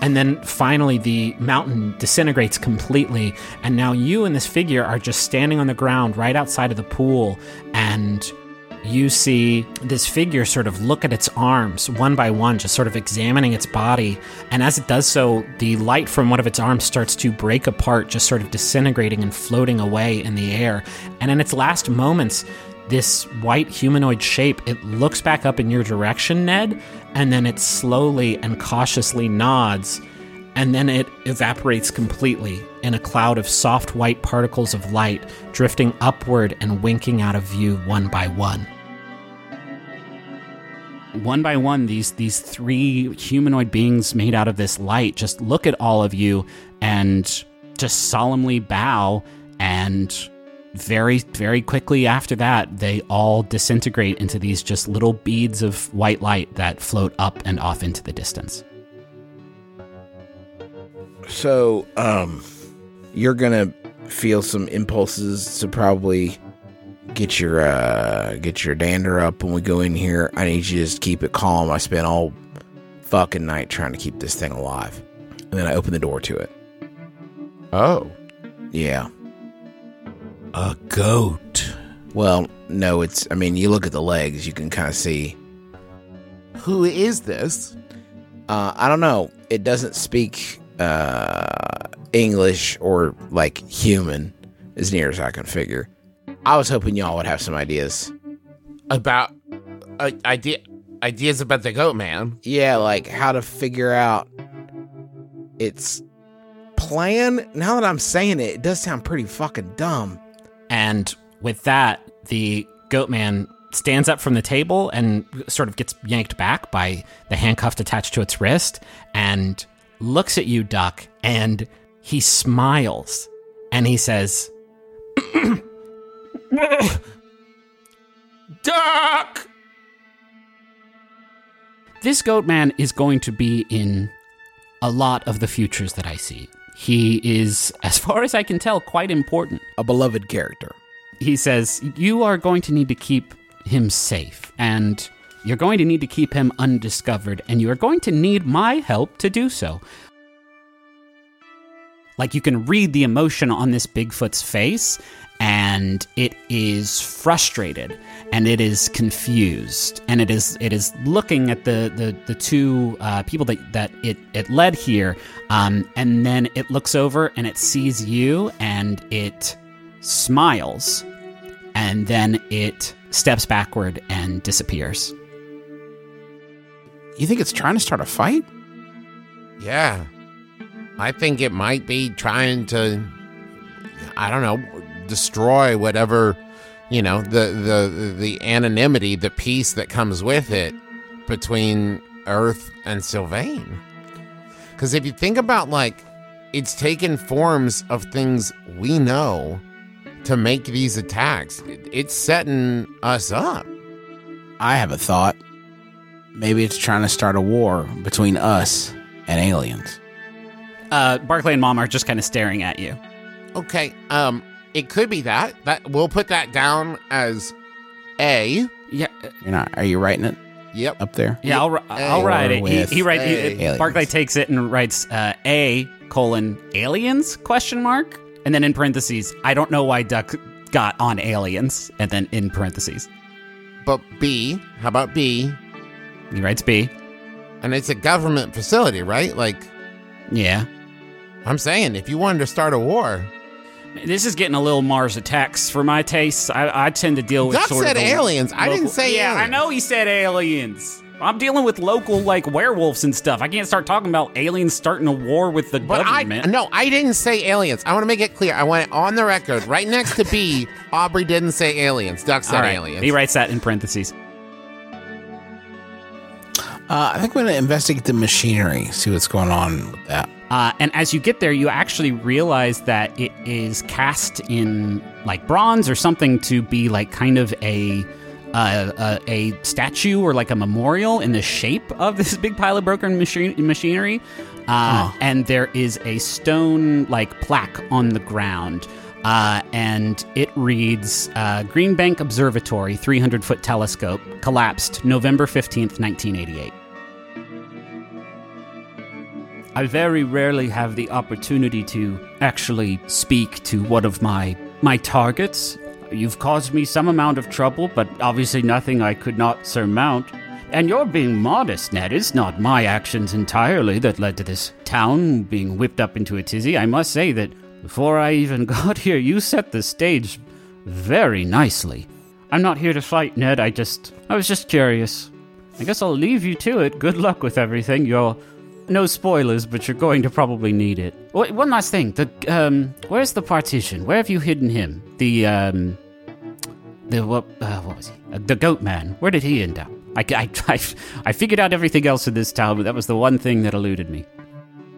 And then finally, the mountain disintegrates completely, and now you and this figure are just standing on the ground right outside of the pool, and you see this figure sort of look at its arms one by one, just sort of examining its body. And as it does so, the light from one of its arms starts to break apart, just sort of disintegrating and floating away in the air. And in its last moments, this white humanoid shape, it looks back up in your direction, Ned, and then it slowly and cautiously nods, and then it evaporates completely in a cloud of soft white particles of light, drifting upward and winking out of view one by one. One by one, these these three humanoid beings made out of this light just look at all of you and just solemnly bow and very, very quickly after that, they all disintegrate into these just little beads of white light that float up and off into the distance. So, um, you're gonna feel some impulses to probably get your uh get your dander up when we go in here. I need you to just keep it calm. I spent all fucking night trying to keep this thing alive, and then I open the door to it. Oh. Yeah. A goat. Well, no, it's. I mean, you look at the legs, you can kind of see. Who is this? Uh, I don't know. It doesn't speak uh, English or like human, as near as I can figure. I was hoping y'all would have some ideas. About uh, idea ideas about the goat man. Yeah, like how to figure out its plan. Now that I'm saying it, it does sound pretty fucking dumb. And with that, the goat man stands up from the table and sort of gets yanked back by the handcuff attached to its wrist and looks at you, Duck, and he smiles and he says, Duck! This goat man is going to be in a lot of the futures that I see. He is, as far as I can tell, quite important. A beloved character. He says, You are going to need to keep him safe, and you're going to need to keep him undiscovered, and you are going to need my help to do so. Like, you can read the emotion on this Bigfoot's face, and it is frustrated and it is confused and it is it is looking at the the, the two uh, people that, that it, it led here um, and then it looks over and it sees you and it smiles and then it steps backward and disappears You think it's trying to start a fight? Yeah. I think it might be trying to I don't know, destroy whatever, you know, the the the anonymity, the peace that comes with it between Earth and Sylvain. Cuz if you think about like it's taken forms of things we know to make these attacks. It's setting us up. I have a thought. Maybe it's trying to start a war between us and aliens. uh, barclay and mom are just kind of staring at you Okay, um it could be that. That we'll put that down as A. yeah You're not. Are you writing it Yep. up there? Yeah, I'll, ri- I'll write it. He, he writes. aliens. Barclay takes it and writes uh, A colon aliens question mark, and then in parentheses, I don't know why Duck got on aliens, and then in parentheses, But B, how about B? he writes B. And it's a government facility, right? Like Yeah, I'm saying, if you wanted to start a war, this is getting a little Mars attacks for my tastes. I, I tend to deal with Duck sort said of the aliens. I didn't say Yeah, I know he said aliens. I'm dealing with local like werewolves and stuff. I can't start talking about aliens starting a war with the but I government. no, I didn't say aliens. I want to make it clear. I want it on the record, right next to B. Aubrey didn't say aliens. Duck said All right. aliens. He writes that in parentheses. Uh, I think we're gonna investigate the machinery, see what's going on with that. Uh, and as you get there, you actually realize that it is cast in like bronze or something to be like kind of a uh, a, a statue or like a memorial in the shape of this big pile of broken machine, machinery. Uh, And there is a stone like plaque on the ground. Uh, and it reads uh, Green Bank Observatory 300 foot telescope collapsed November 15th, 1988. I very rarely have the opportunity to actually speak to one of my my targets. You've caused me some amount of trouble, but obviously nothing I could not surmount. And you're being modest, Ned. It's not my actions entirely that led to this town being whipped up into a tizzy. I must say that before I even got here, you set the stage very nicely. I'm not here to fight, Ned. I just. I was just curious. I guess I'll leave you to it. Good luck with everything. You're. No spoilers, but you're going to probably need it. Wait, one last thing. The um, where's the partition? Where have you hidden him? The um, the what? Uh, what was he? Uh, the goat man. Where did he end up? I, I, I, I figured out everything else in this town, but that was the one thing that eluded me.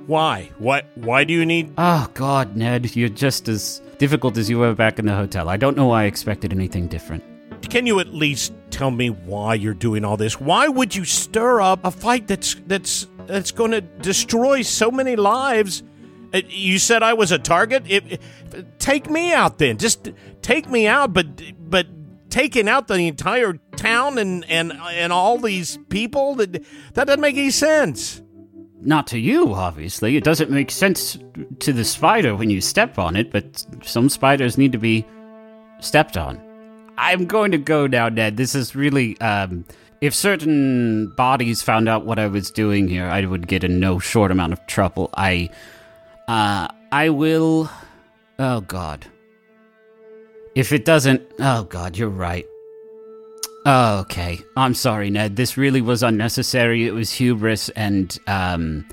Why? What? Why do you need? Oh God, Ned, you're just as difficult as you were back in the hotel. I don't know why I expected anything different. Can you at least tell me why you're doing all this? Why would you stir up a fight that's that's that's going to destroy so many lives? Uh, You said I was a target. If, if- take me out then. Just take me out, but but taking out the entire town and and and all these people that that doesn't make any sense. Not to you, obviously. It doesn't make sense to the spider when you step on it, but some spiders need to be stepped on. I'm going to go now, Ned. This is really. Um, if certain bodies found out what I was doing here, I would get in no short amount of trouble. I. Uh, I will. Oh, God. If it doesn't. Oh, God, you're right. Okay. I'm sorry, Ned. This really was unnecessary. It was hubris, and um,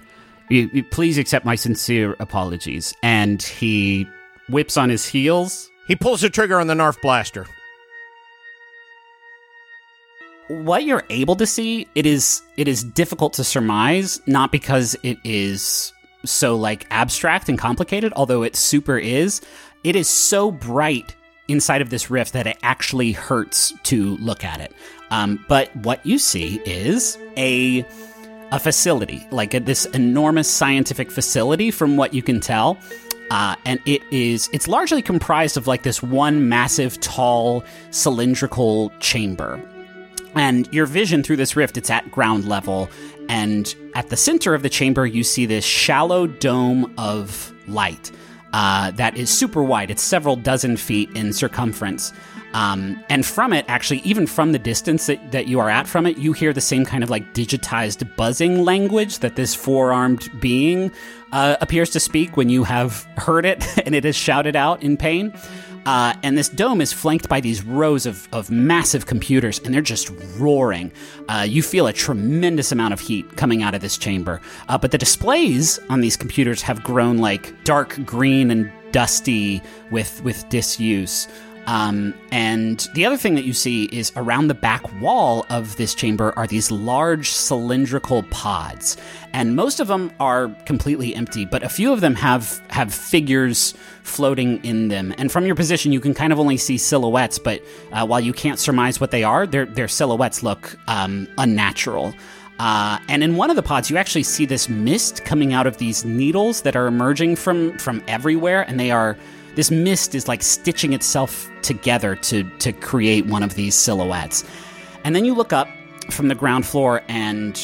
you, you- please accept my sincere apologies. And he whips on his heels. He pulls the trigger on the Nerf blaster. What you're able to see, it is it is difficult to surmise, not because it is so like abstract and complicated, although it super is. It is so bright inside of this rift that it actually hurts to look at it. Um, but what you see is a a facility, like a, this enormous scientific facility, from what you can tell. Uh, and it is it's largely comprised of like this one massive, tall, cylindrical chamber. And your vision through this rift, it's at ground level. And at the center of the chamber, you see this shallow dome of light uh, that is super wide. It's several dozen feet in circumference. Um, and from it, actually, even from the distance that, that you are at from it, you hear the same kind of like digitized buzzing language that this four armed being uh, appears to speak when you have heard it and it is shouted out in pain. Uh, and this dome is flanked by these rows of, of massive computers, and they're just roaring. Uh, you feel a tremendous amount of heat coming out of this chamber. Uh, but the displays on these computers have grown like dark green and dusty with, with disuse. Um, and the other thing that you see is around the back wall of this chamber are these large cylindrical pods, and most of them are completely empty, but a few of them have have figures floating in them. And from your position, you can kind of only see silhouettes, but uh, while you can't surmise what they are, their their silhouettes look um, unnatural. Uh, and in one of the pods, you actually see this mist coming out of these needles that are emerging from from everywhere, and they are this mist is like stitching itself together to to create one of these silhouettes. And then you look up from the ground floor and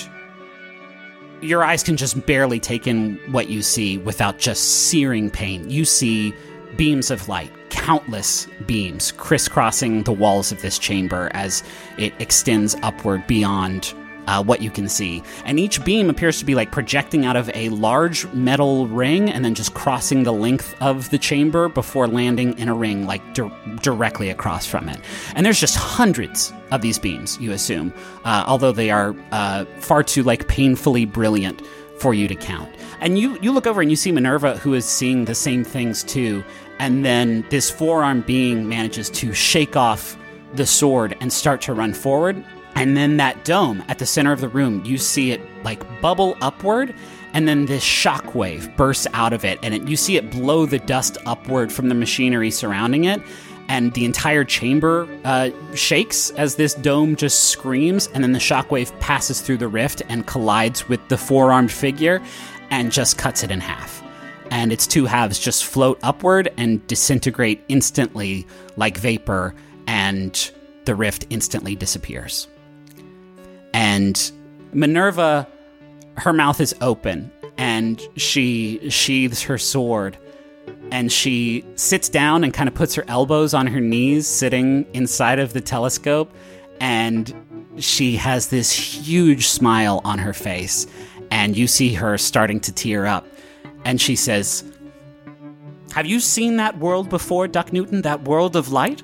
your eyes can just barely take in what you see without just searing pain. You see beams of light, countless beams crisscrossing the walls of this chamber as it extends upward beyond uh, what you can see. And each beam appears to be like projecting out of a large metal ring and then just crossing the length of the chamber before landing in a ring like dir- directly across from it. And there's just hundreds of these beams, you assume, uh, although they are uh, far too like painfully brilliant for you to count. And you you look over and you see Minerva who is seeing the same things too. And then this four-armed being manages to shake off the sword and start to run forward. And then that dome at the center of the room, you see it like bubble upward, and then this shockwave bursts out of it, and it, you see it blow the dust upward from the machinery surrounding it. And the entire chamber uh, shakes as this dome just screams, and then the shockwave passes through the rift and collides with the four armed figure and just cuts it in half and its two halves just float upward and disintegrate instantly like vapor, and the rift instantly disappears. And Minerva, her mouth is open, and she sheathes her sword, and she sits down and kind of puts her elbows on her knees, sitting inside of the telescope. And she has this huge smile on her face. And you see her starting to tear up. And she says, Have you seen that world before, Duck Newton? That world of light?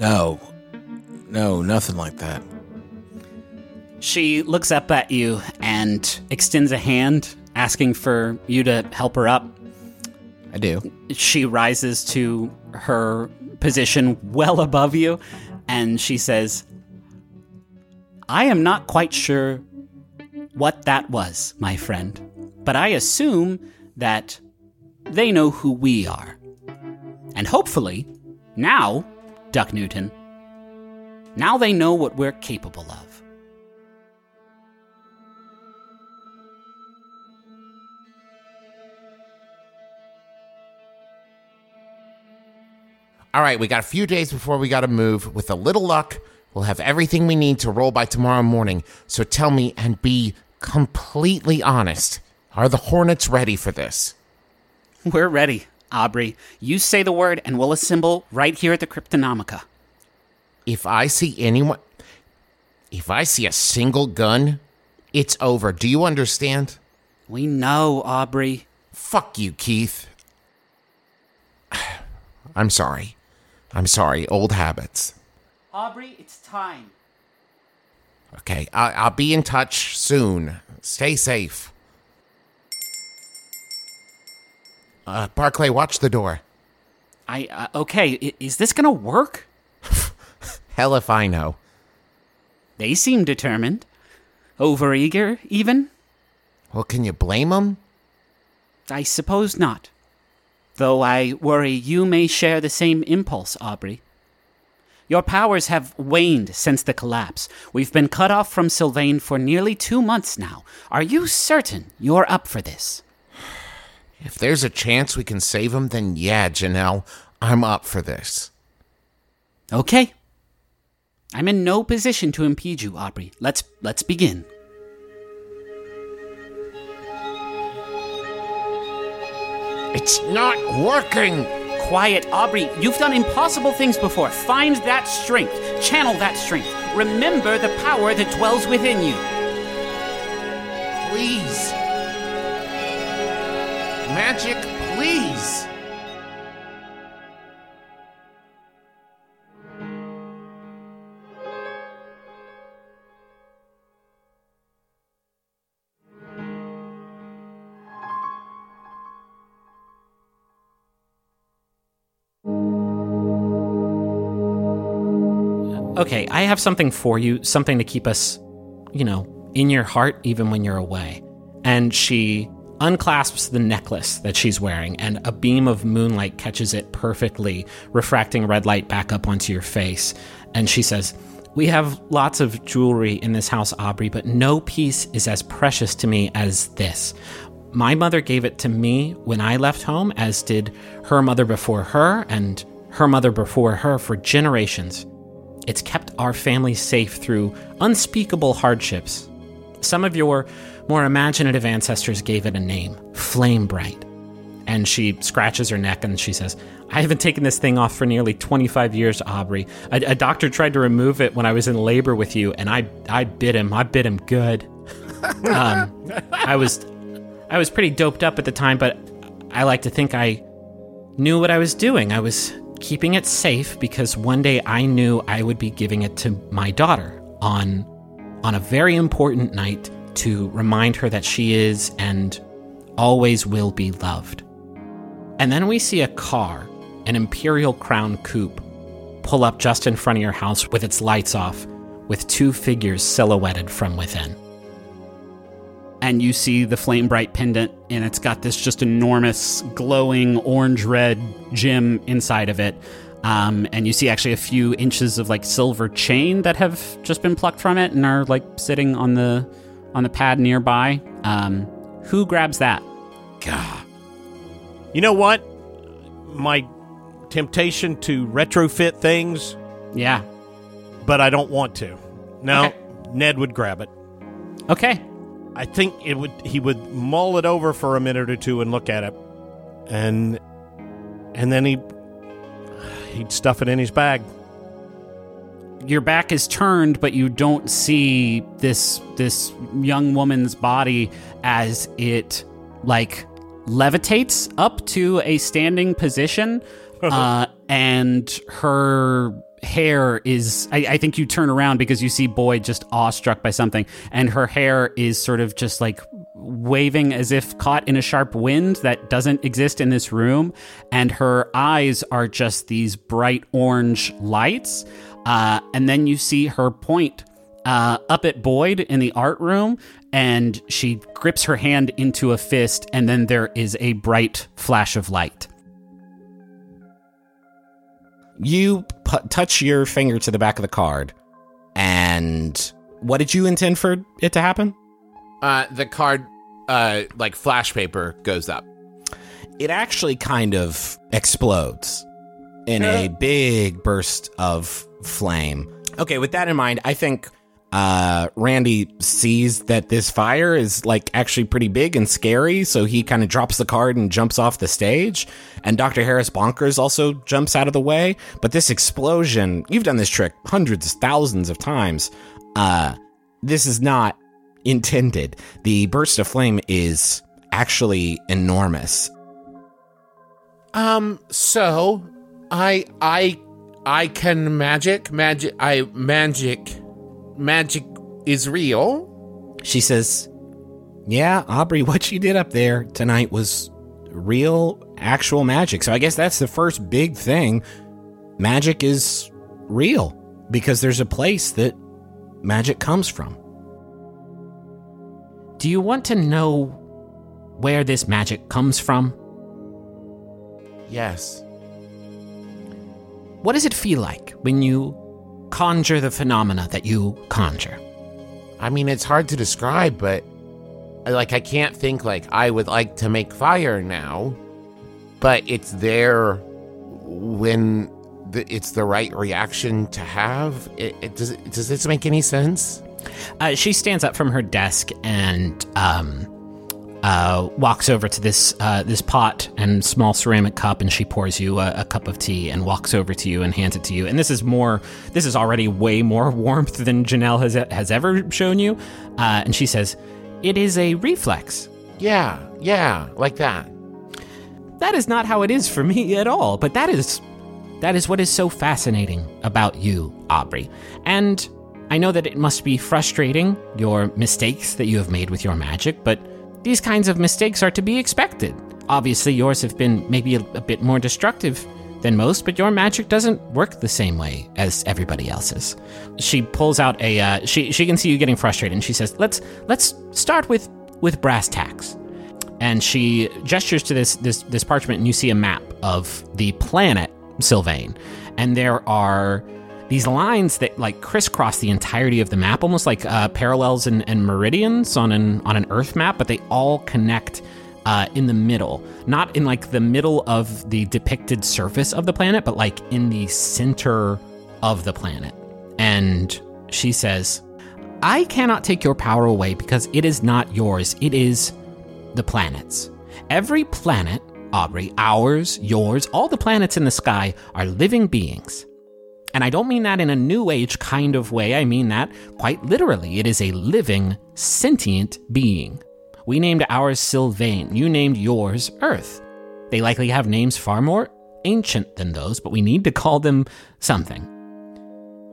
No. No, nothing like that. She looks up at you and extends a hand, asking for you to help her up. I do. She rises to her position well above you and she says, I am not quite sure what that was, my friend, but I assume that they know who we are. And hopefully, now, Duck Newton, now they know what we're capable of. All right, we got a few days before we got to move. With a little luck, we'll have everything we need to roll by tomorrow morning. So tell me and be completely honest. Are the Hornets ready for this? We're ready, Aubrey. You say the word and we'll assemble right here at the Cryptonomica. If I see anyone, if I see a single gun, it's over. Do you understand? We know, Aubrey. Fuck you, Keith. I'm sorry. I'm sorry. Old habits. Aubrey, it's time. Okay, I- I'll be in touch soon. Stay safe. Uh, Barclay, watch the door. I, uh, okay, i- is this gonna work? Hell if I know. They seem determined. Overeager, even? Well, can you blame them? I suppose not. Though I worry you may share the same impulse, Aubrey. Your powers have waned since the collapse. We've been cut off from Sylvain for nearly two months now. Are you certain you're up for this? If there's a chance we can save him, then yeah, Janelle, I'm up for this. Okay. I'm in no position to impede you, Aubrey. Let's let's begin. It's not working! Quiet, Aubrey. You've done impossible things before. Find that strength. Channel that strength. Remember the power that dwells within you. Please. Magic, please. Okay, I have something for you, something to keep us, you know, in your heart even when you're away. And she unclasps the necklace that she's wearing, and a beam of moonlight catches it perfectly, refracting red light back up onto your face. And she says, We have lots of jewelry in this house, Aubrey, but no piece is as precious to me as this. My mother gave it to me when I left home, as did her mother before her, and her mother before her for generations. It's kept our family safe through unspeakable hardships. Some of your more imaginative ancestors gave it a name Flame Bright. And she scratches her neck and she says, I haven't taken this thing off for nearly 25 years, Aubrey. A, a doctor tried to remove it when I was in labor with you, and I, I bit him. I bit him good. um, I was, I was pretty doped up at the time, but I like to think I knew what I was doing. I was keeping it safe because one day I knew I would be giving it to my daughter on on a very important night to remind her that she is and always will be loved. And then we see a car, an Imperial Crown coupe, pull up just in front of your house with its lights off, with two figures silhouetted from within. And you see the flame bright pendant and it's got this just enormous glowing orange red gem inside of it um, and you see actually a few inches of like silver chain that have just been plucked from it and are like sitting on the on the pad nearby um, who grabs that God. You know what? My temptation to retrofit things, yeah but I don't want to. No, Okay. Ned would grab it. okay I think it would. He would mull it over for a minute or two and look at it. and and then he he'd stuff it in his bag. your back is turned but you don't see this this young woman's body as it like levitates up to a standing position uh, and her hair is I, I think you turn around because you see boyd just awestruck by something and her hair is sort of just like waving as if caught in a sharp wind that doesn't exist in this room and her eyes are just these bright orange lights uh, and then you see her point uh, up at Boyd in the art room, and she grips her hand into a fist, and then there is a bright flash of light. You pu- touch your finger to the back of the card, and what did you intend for it to happen? Uh, the card, uh, like flash paper, goes up. It actually kind of explodes in a big burst of flame. Okay, with that in mind, I think uh, Randy sees that this fire is like actually pretty big and scary, so he kind of drops the card and jumps off the stage. And Dr. Harris Bonkers also jumps out of the way. But this explosion, you've done this trick hundreds, thousands of times. Uh, this is not intended. The burst of flame is actually enormous. Um, so I I I can magic magic I magic magic is real. She says, Yeah, Aubrey, what you did up there tonight was real, actual magic. So I guess that's the first big thing. Magic is real because there's a place that magic comes from. Do you want to know where this magic comes from? Yes. What does it feel like when you conjure the phenomena that you conjure? I mean, it's hard to describe, but like I can't think like I would like to make fire now, but it's there when the, it's the right reaction to have. It, it does. Does this make any sense? Uh, she stands up from her desk and um, uh, walks over to this uh, this pot and small ceramic cup, and she pours you a, a cup of tea and walks over to you and hands it to you. And this is more. This is already way more warmth than Janelle has has ever shown you. Uh, and she says, "It is a reflex." Yeah, yeah, like that. That is not how it is for me at all. But that is that is what is so fascinating about you, Aubrey. And I know that it must be frustrating your mistakes that you have made with your magic, but these kinds of mistakes are to be expected. Obviously, yours have been maybe a, a bit more destructive than most, but your magic doesn't work the same way as everybody else's. She pulls out a uh, she she can see you getting frustrated, and she says, "Let's let's start with with brass tacks." And she gestures to this this this parchment, and you see a map of the planet Sylvain, and there are these lines that like crisscross the entirety of the map, almost like uh, parallels and, and meridians on an on an Earth map, but they all connect uh, in the middle, not in like the middle of the depicted surface of the planet, but like in the center of the planet. And she says, "I cannot take your power away because it is not yours. It is the planets. Every planet." Aubrey, ours, yours, all the planets in the sky are living beings. And I don't mean that in a new age kind of way. I mean that quite literally. It is a living, sentient being. We named ours Sylvain. You named yours Earth. They likely have names far more ancient than those, but we need to call them something.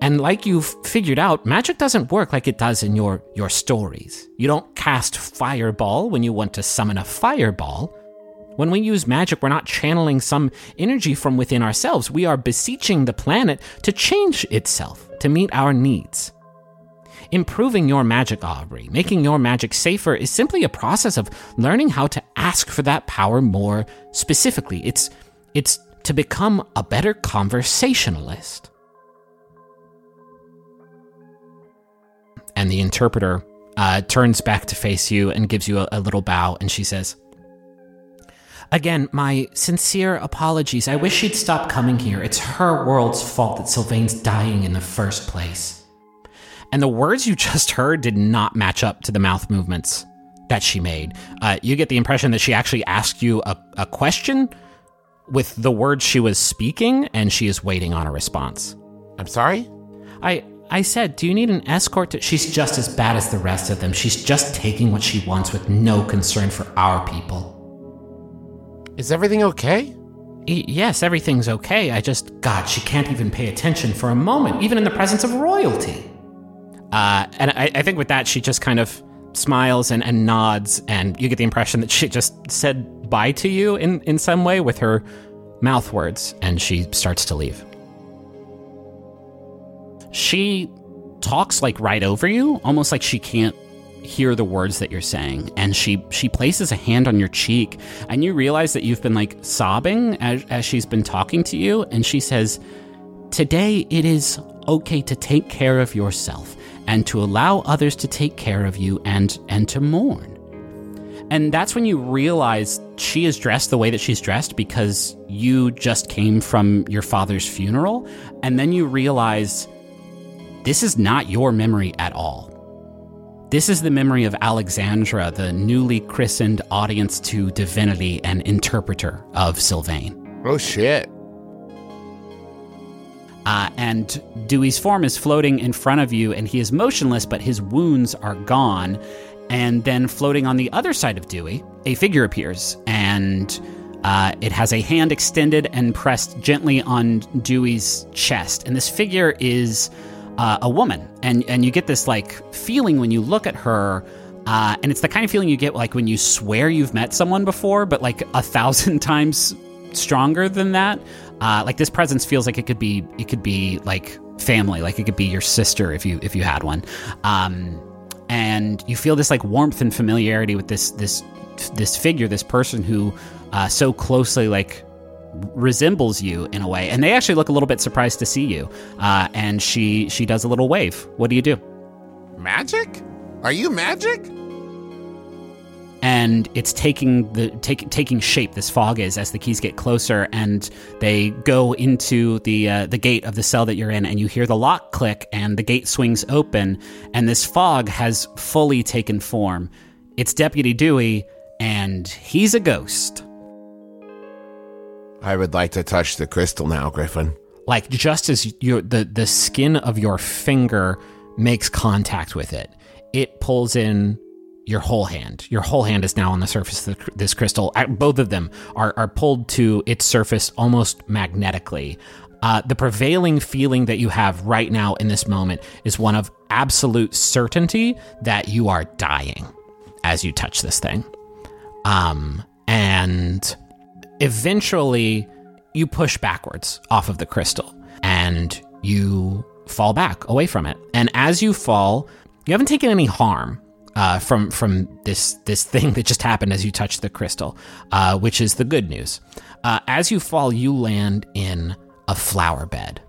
And like you've figured out, magic doesn't work like it does in your, your stories. You don't cast fireball when you want to summon a fireball. When we use magic, we're not channeling some energy from within ourselves. We are beseeching the planet to change itself to meet our needs. Improving your magic, Aubrey, making your magic safer is simply a process of learning how to ask for that power more specifically. It's it's to become a better conversationalist. And the interpreter uh, turns back to face you and gives you a, a little bow, and she says, Again, my sincere apologies. I wish she'd stop coming here. It's her world's fault that Sylvain's dying in the first place. And the words you just heard did not match up to the mouth movements that she made. Uh, you get the impression that she actually asked you a, a question with the words she was speaking, and she is waiting on a response. I'm sorry? I I said, do you need an escort? To-? She's just as bad as the rest of them. She's just taking what she wants with no concern for our people. Is everything okay? Y- yes, everything's okay. I just, God, she can't even pay attention for a moment, even in the presence of royalty. Uh, and I, I think with that, she just kind of smiles and, and nods, and you get the impression that she just said bye to you in, in some way with her mouth words, and she starts to leave. She talks like right over you, almost like she can't hear the words that you're saying and she she places a hand on your cheek and you realize that you've been like sobbing as, as she's been talking to you and she says today it is okay to take care of yourself and to allow others to take care of you and and to mourn. And that's when you realize she is dressed the way that she's dressed because you just came from your father's funeral and then you realize this is not your memory at all this is the memory of Alexandra, the newly christened audience to divinity and interpreter of Sylvain. Oh, shit. Uh, and Dewey's form is floating in front of you, and he is motionless, but his wounds are gone. And then floating on the other side of Dewey, a figure appears, and uh, it has a hand extended and pressed gently on Dewey's chest. And this figure is uh, a woman, and and you get this like feeling when you look at her. Uh, and it's the kind of feeling you get like when you swear you've met someone before, but like a thousand times stronger than that. Uh, like this presence feels like it could be it could be like family, like it could be your sister if you if you had one. Um, and you feel this like warmth and familiarity with this this this figure, this person who uh, so closely like resembles you in a way, and they actually look a little bit surprised to see you. Uh, and she she does a little wave. What do you do? Magic? Are you magic? and it's taking the take, taking shape. This fog is as the keys get closer, and they go into the uh, the gate of the cell that you're in, and you hear the lock click, and the gate swings open, and this fog has fully taken form. It's Deputy Dewey, and he's a ghost. I would like to touch the crystal now, Griffin. Like just as your the the skin of your finger makes contact with it, it pulls in your whole hand. Your whole hand is now on the surface of this crystal. Both of them are, are pulled to its surface almost magnetically. Uh, the prevailing feeling that you have right now in this moment is one of absolute certainty that you are dying as you touch this thing. Um, and eventually you push backwards off of the crystal and you fall back away from it. And as you fall, you haven't taken any harm uh, from from this this thing that just happened as you touched the crystal, uh, which is the good news. Uh, as you fall, you land in a flower bed.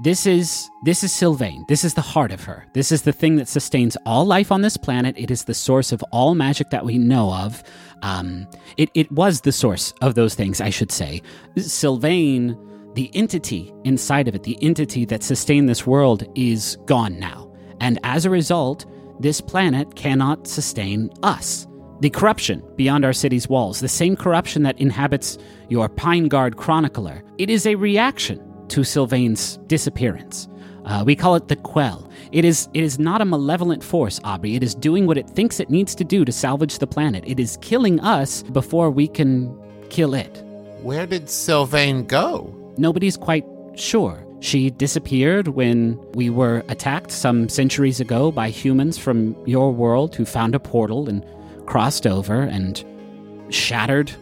This is this is Sylvain. This is the heart of her. This is the thing that sustains all life on this planet. It is the source of all magic that we know of. Um, it it was the source of those things, I should say. Sylvain, the entity inside of it, the entity that sustained this world, is gone now, and as a result, this planet cannot sustain us. The corruption beyond our city's walls, the same corruption that inhabits your Pine Guard chronicler, it is a reaction to Sylvain's disappearance. Uh, we call it the Quell. It is it is not a malevolent force, Aubrey. It is doing what it thinks it needs to do to salvage the planet. It is killing us before we can kill it. Where did Sylvain go? Nobody's quite sure. She disappeared when we were attacked some centuries ago by humans from your world who found a portal and crossed over and shattered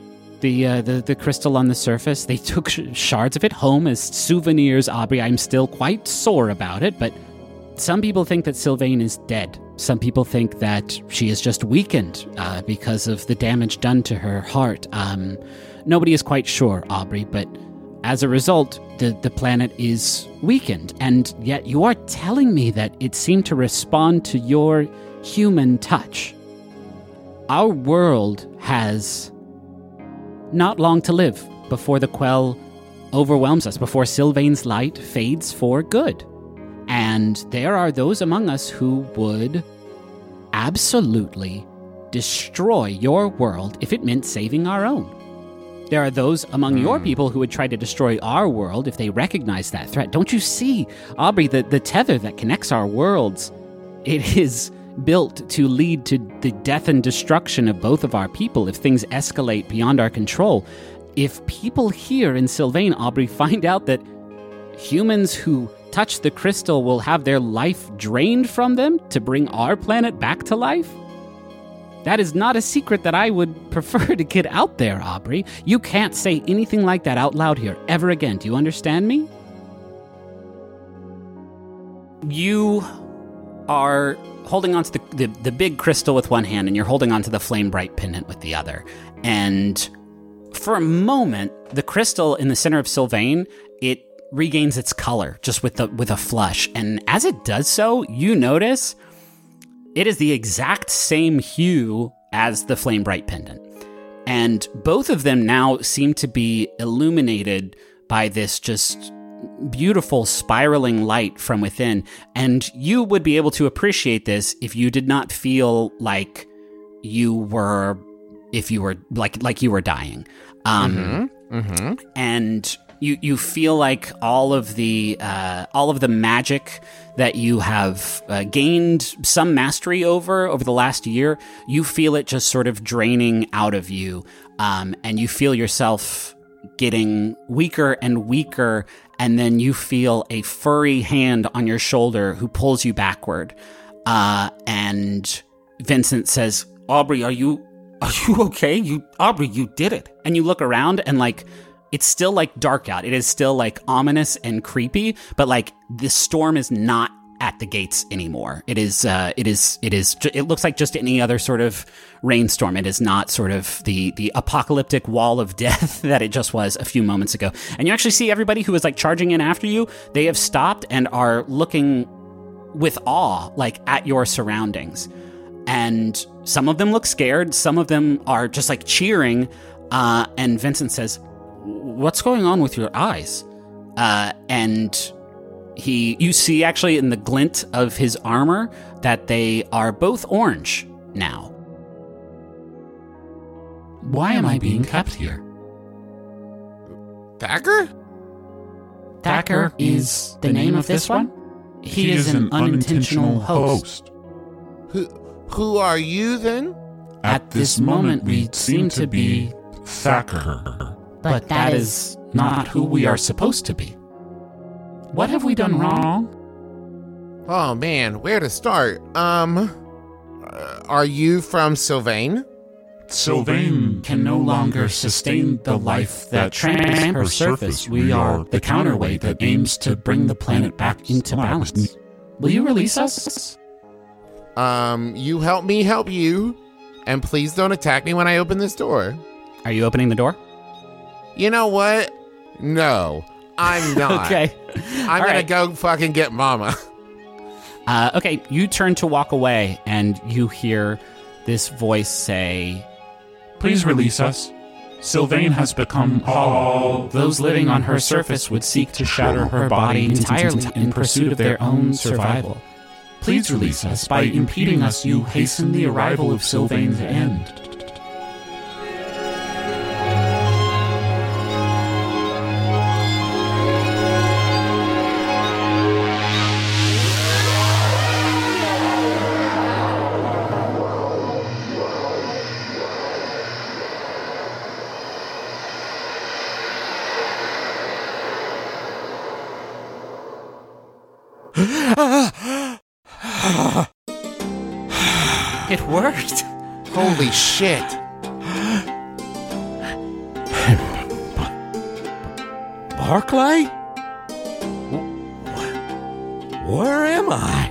the, uh, the the crystal on the surface. They took sh- shards of it home as souvenirs. Aubrey, I'm still quite sore about it, but some people think that Sylvain is dead. Some people think that she is just weakened uh, because of the damage done to her heart. Um, nobody is quite sure, Aubrey, but as a result, the, the planet is weakened. And yet you are telling me that it seemed to respond to your human touch. Our world has not long to live before the quell overwhelms us, before Sylvain's light fades for good. And there are those among us who would absolutely destroy your world if it meant saving our own. There are those among hmm. your people who would try to destroy our world if they recognize that threat. Don't you see, Aubrey, the, the tether that connects our worlds? It is built to lead to the death and destruction of both of our people if things escalate beyond our control. If people here in Sylvain, Aubrey, find out that humans who touch the crystal will have their life drained from them to bring our planet back to life, that is not a secret that I would prefer to get out there, Aubrey. You can't say anything like that out loud here ever again. Do you understand me? you are holding onto the, the the big crystal with one hand and you're holding onto the flame bright pendant with the other. And for a moment the crystal in the center of sylvain it regains its color just with the with a flush. And as it does so you notice it is the exact same hue as the flame bright pendant. And both of them now seem to be illuminated by this just beautiful spiraling light from within. And you would be able to appreciate this if you did not feel like you were, if you were like, like you were dying. Um, and you, you feel like all of the, uh, all of the magic that you have uh, gained some mastery over over the last year, you feel it just sort of draining out of you. Um, and you feel yourself getting weaker and weaker, and then you feel a furry hand on your shoulder who pulls you backward. Uh, and Vincent says, "Aubrey, are you are you okay? You Aubrey, you did it." And you look around, and like it's still like dark out. It is still like ominous and creepy, but like the storm is not at the gates anymore. It is, uh, it is, it is, it looks like just any other sort of rainstorm. It is not sort of the, the apocalyptic wall of death that it just was a few moments ago. And you actually see everybody who was like charging in after you, they have stopped and are looking with awe, like at your surroundings. And some of them look scared. Some of them are just like cheering. Uh, and Vincent says, what's going on with your eyes? Uh, and he you see actually in the glint of his armor that they are both orange now Why am I being kept here? Thacker? Thacker is the name of this one? He is an unintentional host. Who who are you then? At this moment, we seem to be Thacker. But that is not who we are supposed to be. What have we done wrong? Oh man, where to start? Um, uh, are you from Sylvain? Sylvain Can no longer sustain the life that trans her surface. We are the counterweight that aims to bring the planet back into balance. Will you release us? Um, you help me help you, and please don't attack me when I open this door. are you opening the door You know what? No, I'm not. okay I'm All gonna right. go fucking get Mama. uh, okay you turn to walk away and you hear this voice say Please release us. Sylvain has become all Those living on her surface would seek to shatter her body entirely in pursuit of their own survival. Please release us. By impeding us, you hasten the arrival of Sylvain's end. Holy shit! Barclay? Where am I?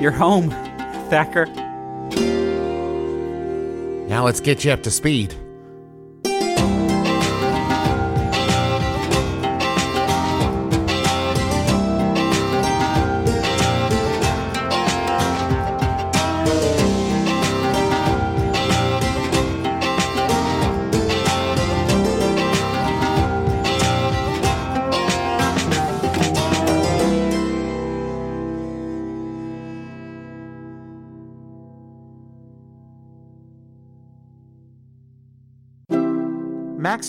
you're home thacker Now let's get you up to speed.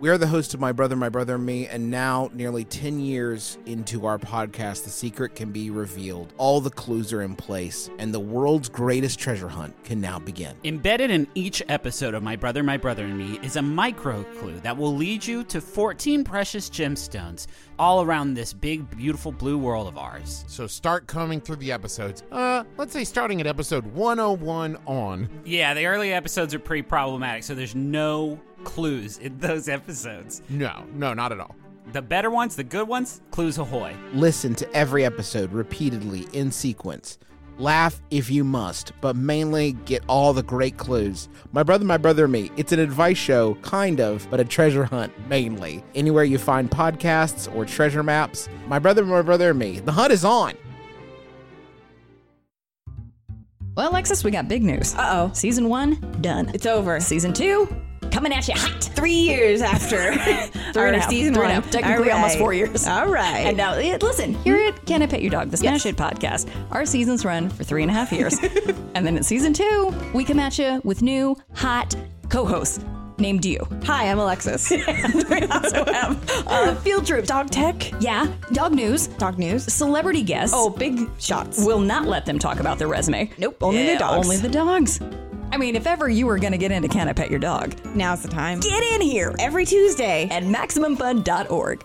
We are the host of My Brother, My Brother, and Me, and now, nearly 10 years into our podcast, the secret can be revealed. All the clues are in place, and the world's greatest treasure hunt can now begin. Embedded in each episode of My Brother, My Brother, and Me is a micro clue that will lead you to 14 precious gemstones all around this big, beautiful blue world of ours. So start coming through the episodes. Uh, let's say starting at episode 101 on. Yeah, the early episodes are pretty problematic, so there's no clues in those episodes. No, no, not at all. The better ones, the good ones, clues ahoy. Listen to every episode repeatedly in sequence. Laugh if you must, but mainly get all the great clues. My Brother, My Brother, and Me. It's an advice show, kind of, but a treasure hunt, mainly. Anywhere you find podcasts or treasure maps, My Brother, My Brother, and Me. The hunt is on. Well, Alexis, we got big news. Uh oh. Season one, done. It's over. Season two, coming at you hot. Three years after Three our and a season Three and a one. half. Technically, All almost four years. All right. And now, eh, listen, here at Can I Pet Your Dog, the Smash It podcast, our seasons run for three and a half years. and then in season two, we come at you with new, hot co hosts named you. Hi, I'm Alexis. we also have uh, Field Trip. Dog tech. Yeah, dog news, Dog news. celebrity guests. Oh, big shots. Will not let them talk about their resume. Nope, only the dogs. Only the dogs. I mean, if ever you were going to get into Can I Pet Your Dog, Now's the time. get in here Every Tuesday. at MaximumFun.org.